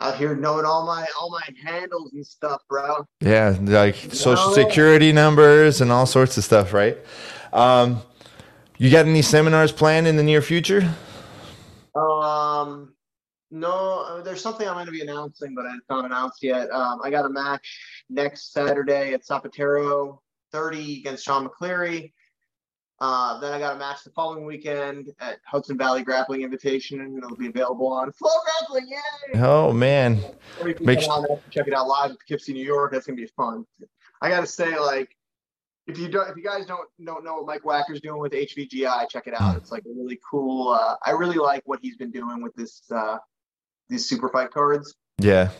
Out here knowing all my all my handles and stuff, bro. yeah, like social No. security numbers and all sorts of stuff, right? Um, you got any seminars planned in the near future? Um, no, uh, there's something I'm going to be announcing, but it's not announced yet. Um, I got a match next Saturday at Zapatero 30 against Sean McCleary. Uh, then I got a match the following weekend at Hudson Valley Grappling Invitation, and it'll be available on Flow Grappling. Yay! Oh man, Or you can Make there, check it out live at Poughkeepsie, New York. That's gonna be fun. I gotta say, like, if you don't, if you guys don't don't know what Mike Wacker's doing with HVGI, check it out. It's like a really cool. Uh, I really like what he's been doing with this uh, these super fight cards. yeah,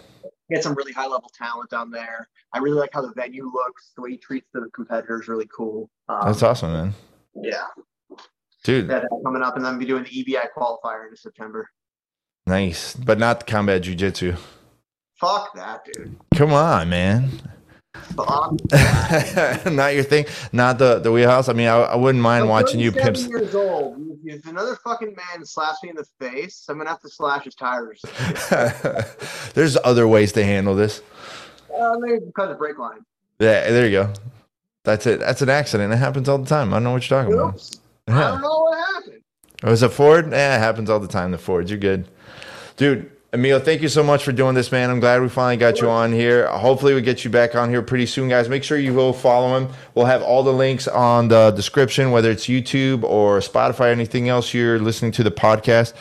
He had some really high level talent down there. I really like how the venue looks. The way he treats the competitors, really cool. Um, that's awesome, man. Yeah, Dude, that coming up, and then be doing the EBI qualifier in September. nice, but not combat jujitsu. Fuck that, dude. Come on, man. Not your thing. Not the the wheelhouse. I mean, I, I wouldn't mind I'm watching you pimps. years old. If another fucking man slaps me in the face, I'm gonna have to slash his tires. There's other ways to handle this. Uh, maybe because of brake line. Yeah, there you go. That's it. That's an accident. It happens all the time. I don't know what you're talking about. Oops. I don't know what happened. It was it Ford? Yeah, it happens all the time. The Fords, you're good, dude. Emil, thank you so much for doing this, man. I'm glad we finally got you on here. Hopefully, we get you back on here pretty soon, guys. Make sure you go follow him. We'll have all the links on the description, whether it's YouTube or Spotify, or anything else you're listening to the podcast.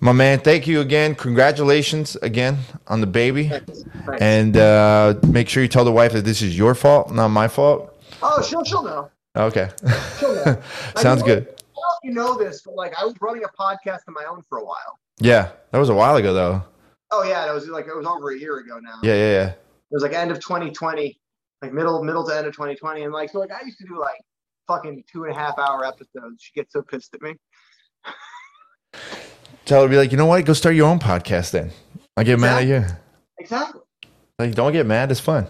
My man, thank you again. Congratulations again on the baby, Thanks. Thanks. and uh, make sure you tell the wife that this is your fault, not my fault. oh, she'll she'll know. Okay, She'll know. I sounds mean, good. I don't know if you know this, but like I was running a podcast of my own for a while. Yeah, that was a while ago, though. Oh yeah, it was like it was over a year ago now. Yeah, yeah, yeah. It was like end of 2020, like middle middle to end of 2020, and like so like I used to do like fucking two and a half hour episodes. She gets so pissed at me. Tell her to be like, you know what? Go start your own podcast then. I get mad at you. Exactly. Like, don't get mad. It's fun.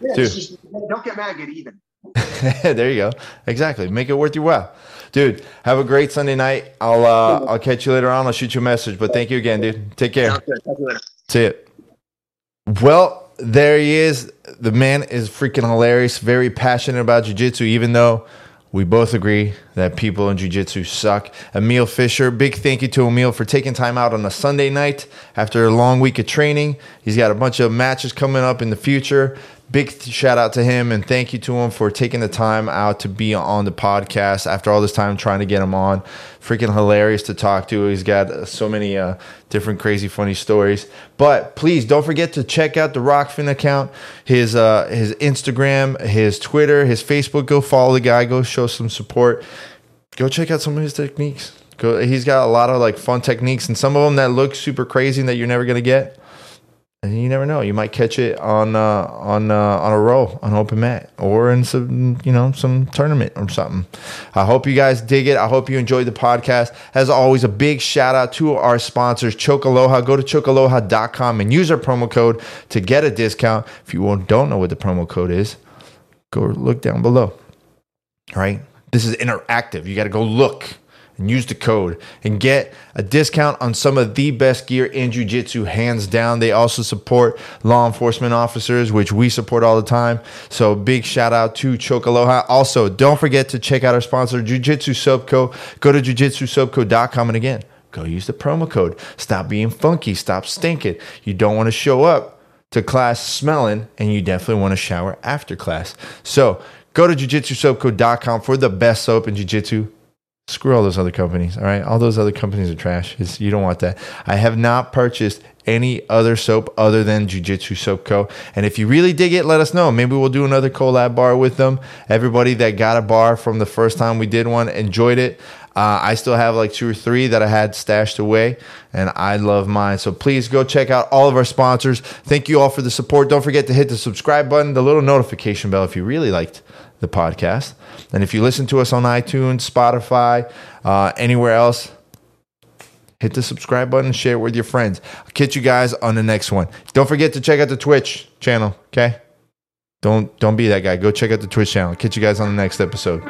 Yeah, Dude. just, don't get mad, get even. there you go. Exactly. Make it worth your while, dude. Have a great Sunday night. I'll uh, I'll catch you later on. I'll shoot you a message. But thank you again, dude. Take care. Sounds good. Talk you. See it. Well, there he is. The man is freaking hilarious. Very passionate about jujitsu, even though we both agree that people in jujitsu suck. Emil Fischer, big thank you to Emil for taking time out on a Sunday night after a long week of training. He's got a bunch of matches coming up in the future. Big shout out to him and thank you to him for taking the time out to be on the podcast after all this time trying to get him on. Freaking hilarious to talk to. He's got uh, so many uh, different crazy funny stories. But please don't forget to check out the Rokfin account, his uh, his Instagram, his Twitter, his Facebook. Go follow the guy. Go show some support. Go check out some of his techniques. Go. He's got a lot of like fun techniques, and some of them that look super crazy and that you're never gonna get. And you never know. You might catch it on uh, on uh, on a row on open mat or in some you know some tournament or something. I hope you guys dig it. I hope you enjoyed the podcast. As always, a big shout out to our sponsors, Chocaloha. Go to chocaloha.com and use our promo code to get a discount. If you don't know what the promo code is, go look down below. All right. This is interactive. You got to go look and use the code and get a discount on some of the best gear in jiu-jitsu hands down. They also support law enforcement officers which we support all the time. So big shout out to chocaloha also don't forget to check out our sponsor jiu-jitsu soap co. Go to jiu-jitsu-soapco.com and again go use the promo code. Stop being funky. Stop stinking. You don't want to show up to class smelling, and you definitely want to shower after class. So go to jujitsusoapco.com for the best soap in jiu-jitsu. Screw all those other companies, all right? All those other companies are trash. It's, you don't want that. I have not purchased any other soap other than Jiu-Jitsu Soap Co. And if you really dig it, let us know. Maybe we'll do another collab bar with them. Everybody that got a bar from the first time we did one enjoyed it. Uh, I still have like two or three that I had stashed away, and I love mine. So please go check out all of our sponsors. Thank you all for the support. Don't forget to hit the subscribe button, the little notification bell if you really liked the podcast. And if you listen to us on iTunes, Spotify, uh, anywhere else, hit the subscribe button share it with your friends. I'll catch you guys on the next one. Don't forget to check out the Twitch channel, okay? Don't don't be that guy. Go check out the Twitch channel. Catch you guys on the next episode.